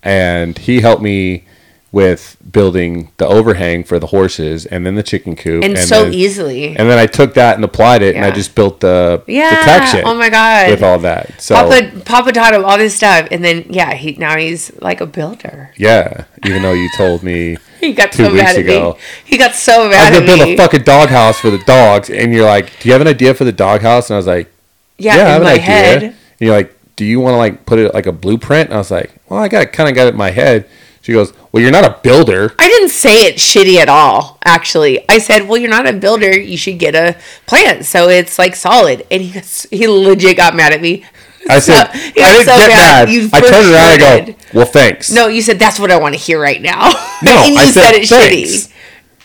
And he helped me with building the overhang for the horses and then the chicken coop and, so then, easily. And then I took that and applied it, and I just built the Yeah. protection. Oh my God. With all that, so Papa Papa taught him all this stuff, and then yeah, he now he's like a builder. yeah. Even though you told me *laughs* He got Two so weeks mad at ago. me. He got so I'm mad gonna build a fucking doghouse for the dogs, and you're like, "Do you have an idea for the doghouse?" And I was like, yeah, yeah, I in have my an idea. head. And you're like, do you want to like put it like a blueprint? And I was like, well, I got kind of got it in my head. She goes, well, you're not a builder. I didn't say it shitty at all. Actually, I said, "Well, you're not a builder. You should get a plan so it's like solid." And he goes- *laughs* he legit got mad at me. I *laughs* So- said, he I didn't so get mad. I turned around and I go, well, thanks. No, you said that's what I want to hear right now. No, *laughs* and you I said it thanks. shitty.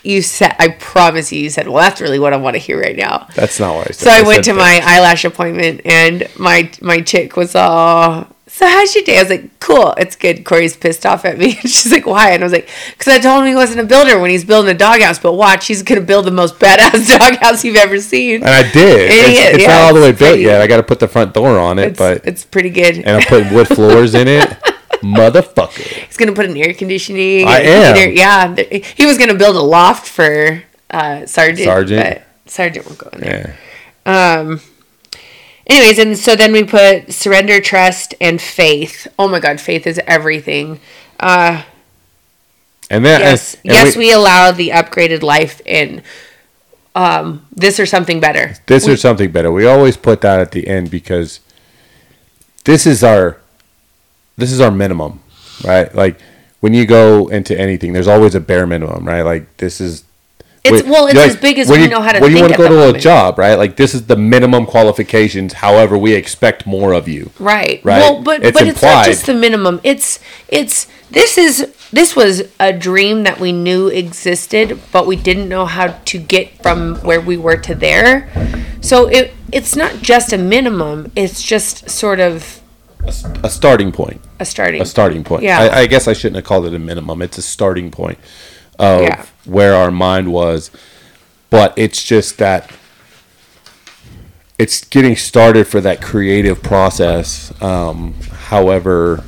You said, I promise you, you said, well, that's really what I want to hear right now. that's not what I said. So I, went said to my eyelash appointment, and my my chick was all. So how's your day? I was like, cool, it's good. Corey's pissed off at me. *laughs* And She's like, why? And I was like, because I told him he wasn't a builder when he's building a doghouse. But watch, he's gonna build the most *laughs* badass *laughs* doghouse you've ever seen. And I did. And It's, it's yeah, not all the way built yet. I got to put the front door on it, It's, but it's pretty good. and I'm putting wood floors in it. Motherfucker. He's gonna put an air conditioning. I am. heater. Yeah, he was gonna build a loft for uh, Sergeant. Sergeant. but Sergeant won't go in there. Yeah. Um. Anyways, and so then we put surrender, trust, and faith. Oh my God, faith is everything. Uh, And then yes, and yes, we, allow the upgraded life in um, this or something better. this We- or something better. We always put that at the end because this is our this is our minimum, right? Like when you go into anything, there's always a bare minimum, right? Like this is It's well, it's like, as big as we you- know how to when you want to go to a job, right? Like this is the minimum qualifications. However, we expect more of you. Right. Right? Well, but It's but it's not just the minimum. It's it's this is this was a dream that we knew existed, but we didn't know how to get from where we were to there. So it it's not just a minimum. It's just sort of A starting point. a starting. a starting point. Yeah. I, I guess I shouldn't have called it a minimum. It's a starting point of Yeah. where our mind was, but it's just that it's getting started for that creative process. Um, however,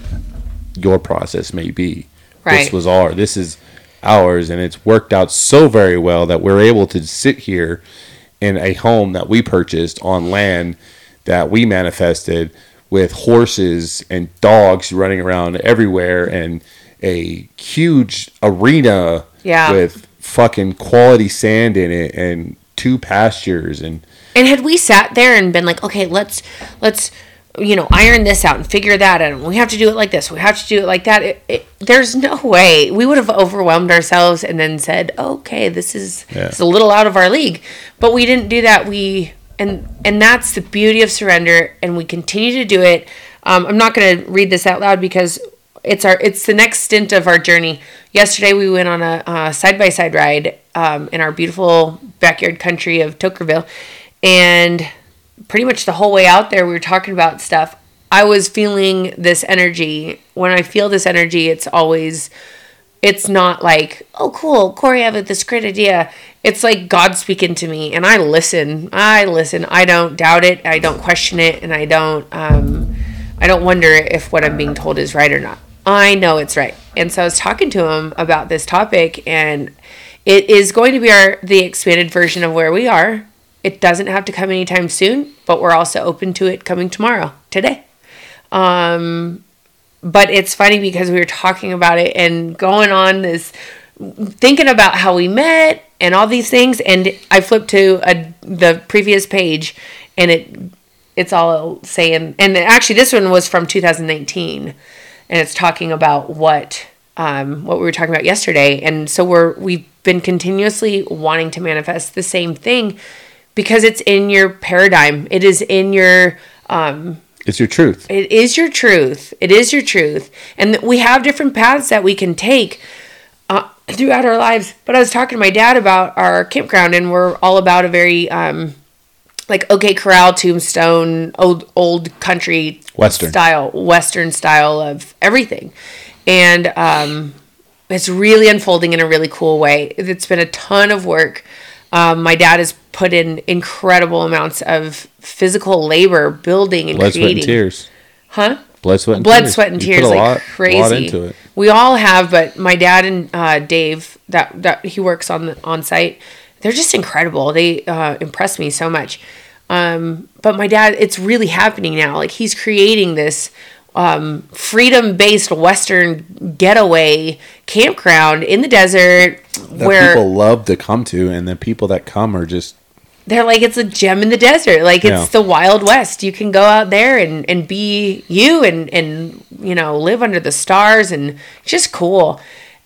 your process may be. Right. This was our. This is ours, and it's worked out so very well that we're able to sit here in a home that we purchased on land that we manifested with horses and dogs running around everywhere and a huge arena Yeah. with fucking quality sand in it and two pastures and And had we sat there and been like, okay, let's let's you know iron this out and figure that out, and we have to do it like this, we have to do it like that. It, it, there's no way we would have overwhelmed ourselves and then said, okay, this is Yeah. it's a little out of our league, but we didn't do that. We and and that's the beauty of surrender, and we continue to do it. Um, I'm not going to read this out loud because it's our it's the next stint of our journey. Yesterday we went on a side by side ride um, in our beautiful backyard country of Toquerville, and pretty much the whole way out there we were talking about stuff. I was feeling this energy. When I feel this energy, it's always it's not like, oh, cool, Corey, I have this great idea. It's like God speaking to me, and I listen. I listen. I don't doubt it. I don't question it, and I don't. Um, I don't wonder if what I'm being told is right or not. I know it's right. And so I was talking to him about this topic, and it is going to be our the expanded version of where we are. It doesn't have to come anytime soon, but we're also open to it coming tomorrow, today. Um, but it's funny because we were talking about it and going on this thinking about how we met and all these things and i flipped to a, the previous page and it it's all saying and actually this one was from 2019 and it's talking about what um, what we were talking about yesterday and so we're we've been continuously wanting to manifest the same thing because it's in your paradigm it is in your um, It's your truth. it is your truth. It is your truth. And we have different paths that we can take uh, throughout our lives. But I was talking to my dad about our campground, and we're all about a very, um, like, OK Corral, Tombstone, old, old country Western. style, Western style of everything. And um, it's really unfolding in a really cool way. It's been a ton of work. Um, my dad has put in incredible amounts of physical labor building and Blood, sweat, creating and tears. huh Blood, sweat, and blood tears. sweat and You tears put a like lot- crazy lot into it. we all have but my dad and uh, dave that that he works on the on site they're just incredible. They uh, impress me so much. Um, but my dad it's really happening now. Like he's creating this um, freedom based western getaway campground in the desert That where people love to come to, and the people that come are just they're like it's a gem in the desert. Like it's Yeah. the wild west. You can go out there and and be you and and you know live under the stars and just cool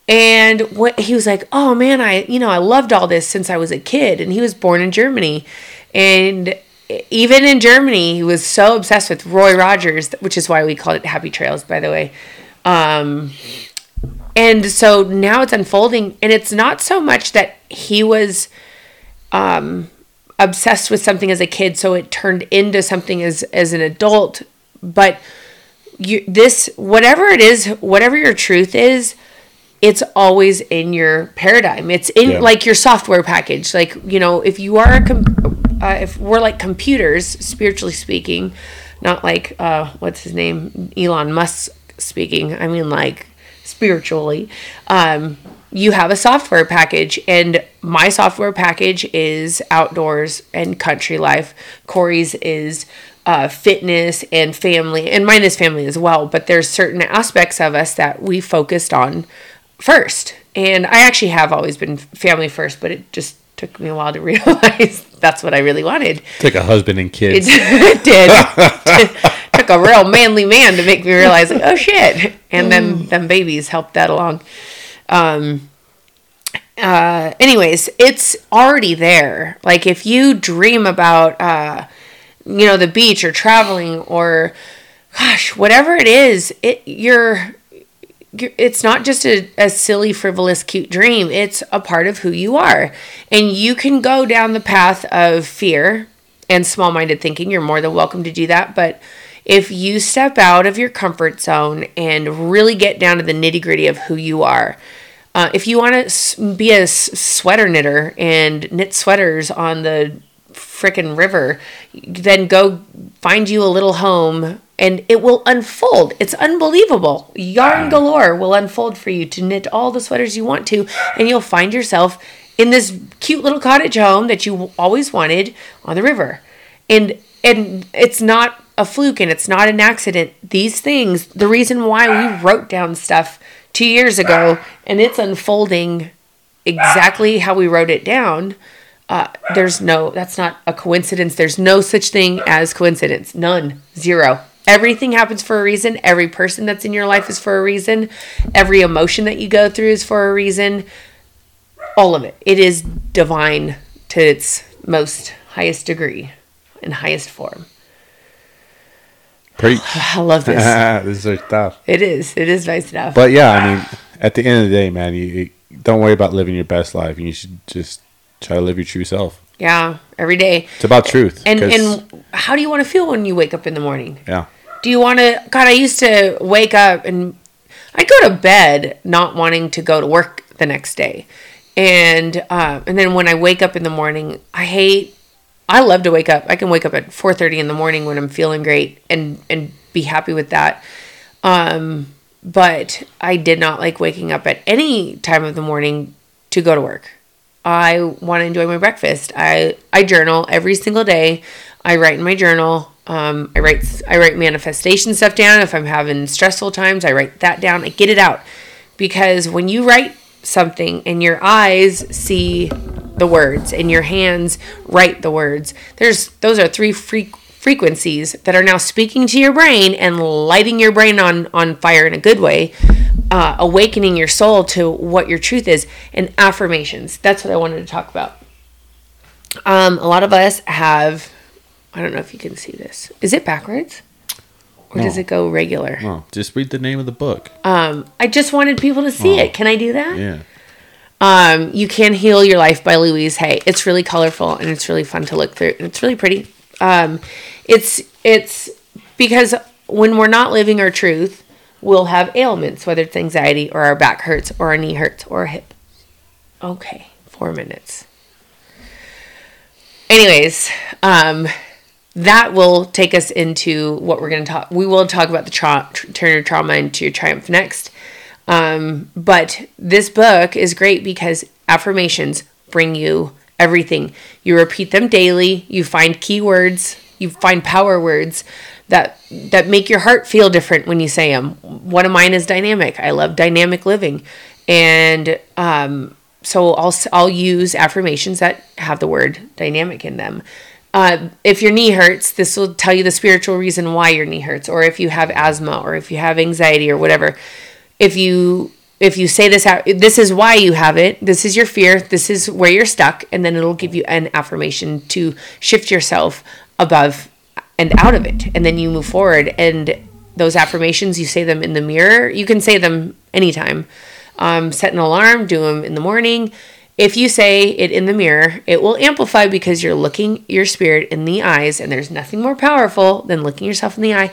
and what he was like oh man i you know i loved all this since i was a kid. And he was born in germany. And even in germany he was so obsessed with roy rogers which is why we called it happy trails by the way. Um and so now it's unfolding and it's not so much that he was um obsessed with something as a kid so it turned into something as as an adult but you this whatever it is whatever your truth is it's always in your paradigm. It's in Yeah. like your software package. Like you know if you are a com- uh, if we're like computers spiritually speaking not like uh what's his name? Elon Musk speaking i mean like spiritually um you have a software package. And my software package is outdoors and country life. Corey's is uh, fitness and family and mine is family as well. But there's certain aspects of us that we focused on first and i actually have always been family first but it just took me a while to *laughs* realize that's what i really wanted Take a husband and it, kids. it *laughs* did. *laughs* Took a real manly man to make me realize, like, oh shit. And then them babies helped that along. Um, uh, anyways, it's already there. Like if you dream about, uh, you know, the beach or traveling or, gosh, whatever it is, it you're. It's not just a, a silly, frivolous, cute dream. It's a part of who you are. And you can go down the path of fear and small minded thinking. You're more than welcome to do that. But if you step out of your comfort zone and really get down to the nitty gritty of who you are, uh, if you want to be a sweater knitter and knit sweaters on the frickin' river, then go find you a little home and it will unfold. It's unbelievable. Yarn galore will unfold for you to knit all the sweaters you want to, and you'll find yourself in this cute little cottage home that you always wanted on the river. And and it's not a fluke and it's not an accident. These things, the reason why we wrote down stuff two years ago and it's unfolding exactly how we wrote it down. Uh, there's no, that's not a coincidence. There's no such thing as coincidence. None. Zero. Everything happens for a reason. Every person that's in your life is for a reason. Every emotion that you go through is for a reason. All of it. It is divine to its most highest degree and highest form. Preach. *sighs* I love this. *laughs* this is tough. it is. It is nice enough. But yeah, I mean, at the end of the day, man, you, you don't worry about living your best life. You should just try to live your true self. yeah, every day. It's about truth. And and how do you want to feel when you wake up in the morning? yeah, Do you want to? God, I used to wake up and I'd go to bed not wanting to go to work the next day, and uh, and then when I wake up in the morning, I hate. I love to wake up. I can wake up at four thirty in the morning when I'm feeling great and and be happy with that. Um, but I did not like waking up at any time of the morning to go to work. I want to enjoy my breakfast. I I journal every single day. I write in my journal. Um, I write I write manifestation stuff down. If I'm having stressful times, I write that down. I get it out because when you write something and your eyes see the words and your hands write the words. There's those are three fre- frequencies that are now speaking to your brain and lighting your brain on on fire in a good way. Uh, awakening your soul to what your truth is and affirmations. That's what I wanted to talk about. Um, a lot of us have, I don't know if you can see this. Is it backwards? Or does it go regular? Oh, just read the name of the book. Um, I just wanted people to see Oh. it. Can I do that? Yeah. Um, you can heal your life by Louise Hay. It's really colorful and it's really fun to look through. And it's really pretty. Um, it's it's because when we're not living our truth, we'll have ailments, whether it's anxiety or our back hurts or our knee hurts or a hip. Okay, four minutes. Anyways, um, that will take us into what we're going to talk. We will talk about the tra- turn your trauma into your triumph next. Um, but this book is great because affirmations bring you everything. You repeat them daily. You find keywords. You find power words that that make your heart feel different when you say them. One of mine is dynamic. I love dynamic living, and um, so I'll I'll use affirmations that have the word dynamic in them. Uh, if your knee hurts, this will tell you the spiritual reason why your knee hurts, or if you have asthma, or if you have anxiety, or whatever. If you if you say this out, this is why you have it. This is your fear. This is where you're stuck, and then it'll give you an affirmation to shift yourself above and out of it, and then you move forward. And those affirmations, you say them in the mirror. You can say them anytime. Um, set an alarm. Do them in the morning. If you say it in the mirror, it will amplify because you're looking your spirit in the eyes, and there's nothing more powerful than looking yourself in the eye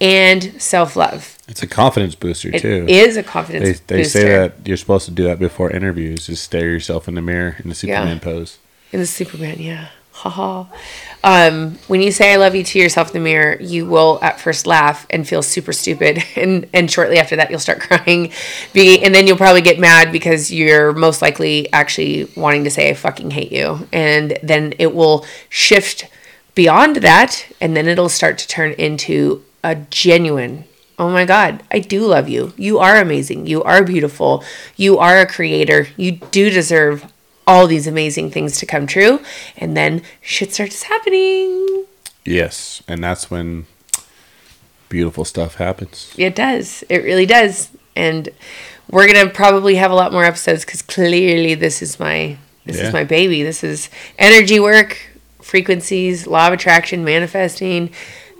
and self love. It's a confidence booster It too. is a confidence They, they booster. say that you're supposed to do that before interviews. Just stare yourself in the mirror in the Superman Yeah. pose. in the Superman, yeah. Haha. Um, when you say I love you to yourself in the mirror, you will at first laugh and feel super stupid. *laughs* And, and shortly after that, you'll start *laughs* crying. Be, and then you'll probably get mad because you're most likely actually wanting to say, I fucking hate you. And then it will shift beyond that. And then it'll start to turn into a genuine, oh my God, I do love you. You are amazing. You are beautiful. You are a creator. You do deserve all these amazing things to come true. And then shit starts happening. Yes, and that's when beautiful stuff happens. It does. It really does. And we're gonna probably have a lot more episodes because clearly this is my this Yeah. is my baby. This is energy work, frequencies, law of attraction, manifesting.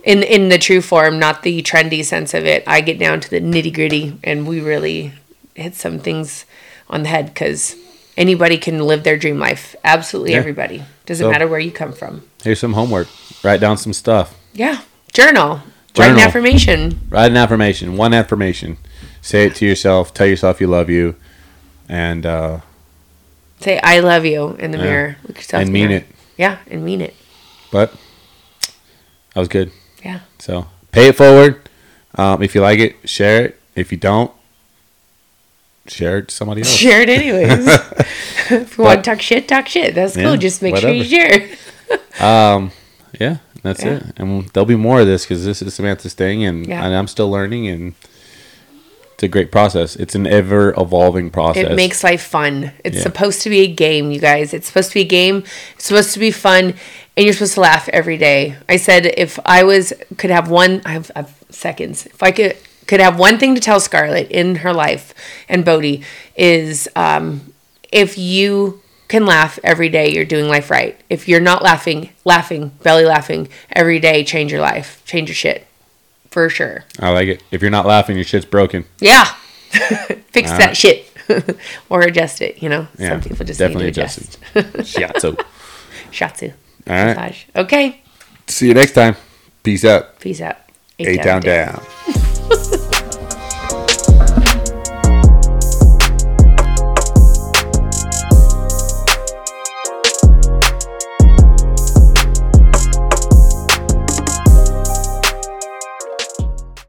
In, in the true form, not the trendy sense of it. I get down to the nitty gritty, and we really hit some things on the head because anybody can live their dream life. Absolutely Yeah. everybody. Doesn't So- matter where you come from. Here's some homework. Write down some stuff. Yeah. Journal. Write an affirmation. Write an affirmation. One affirmation. Say it to yourself. Tell yourself you love you, and uh, Say I love you in the Yeah. mirror. Look yourself and mean mirror. it. Yeah, and mean it. But that was good. Yeah. So pay it forward. Um, if you like it, share it. If you don't, share it to somebody else. Share it anyways. *laughs* if you want to talk shit, talk shit. That's Yeah, cool. Just make sure you share. *laughs* Um, yeah, that's Yeah. it. And there'll be more of this because this is Samantha's thing, and, Yeah. and I'm still learning, and it's a great process. It's an ever evolving process. It makes life fun. It's supposed to be a game, you guys. It's supposed to be a game. It's supposed to be fun, and you're supposed to laugh every day. I said if I was could have one, I have, I have seconds. If I could could have one thing to tell Scarlett in her life and Bodhi is um, if you can laugh every day, you're doing life right. If you're not laughing, laughing, belly laughing every day, change your life, change your shit, for sure. I like it. If you're not laughing, your shit's broken. Yeah. *laughs* Fix All that right. shit. *laughs* or adjust it, you know? Yeah, Some people just definitely need to adjust adjust. *laughs* Shiatsu. Shatsu. All right. Massage. Okay. See you next time. Peace out. Peace out. A down. down.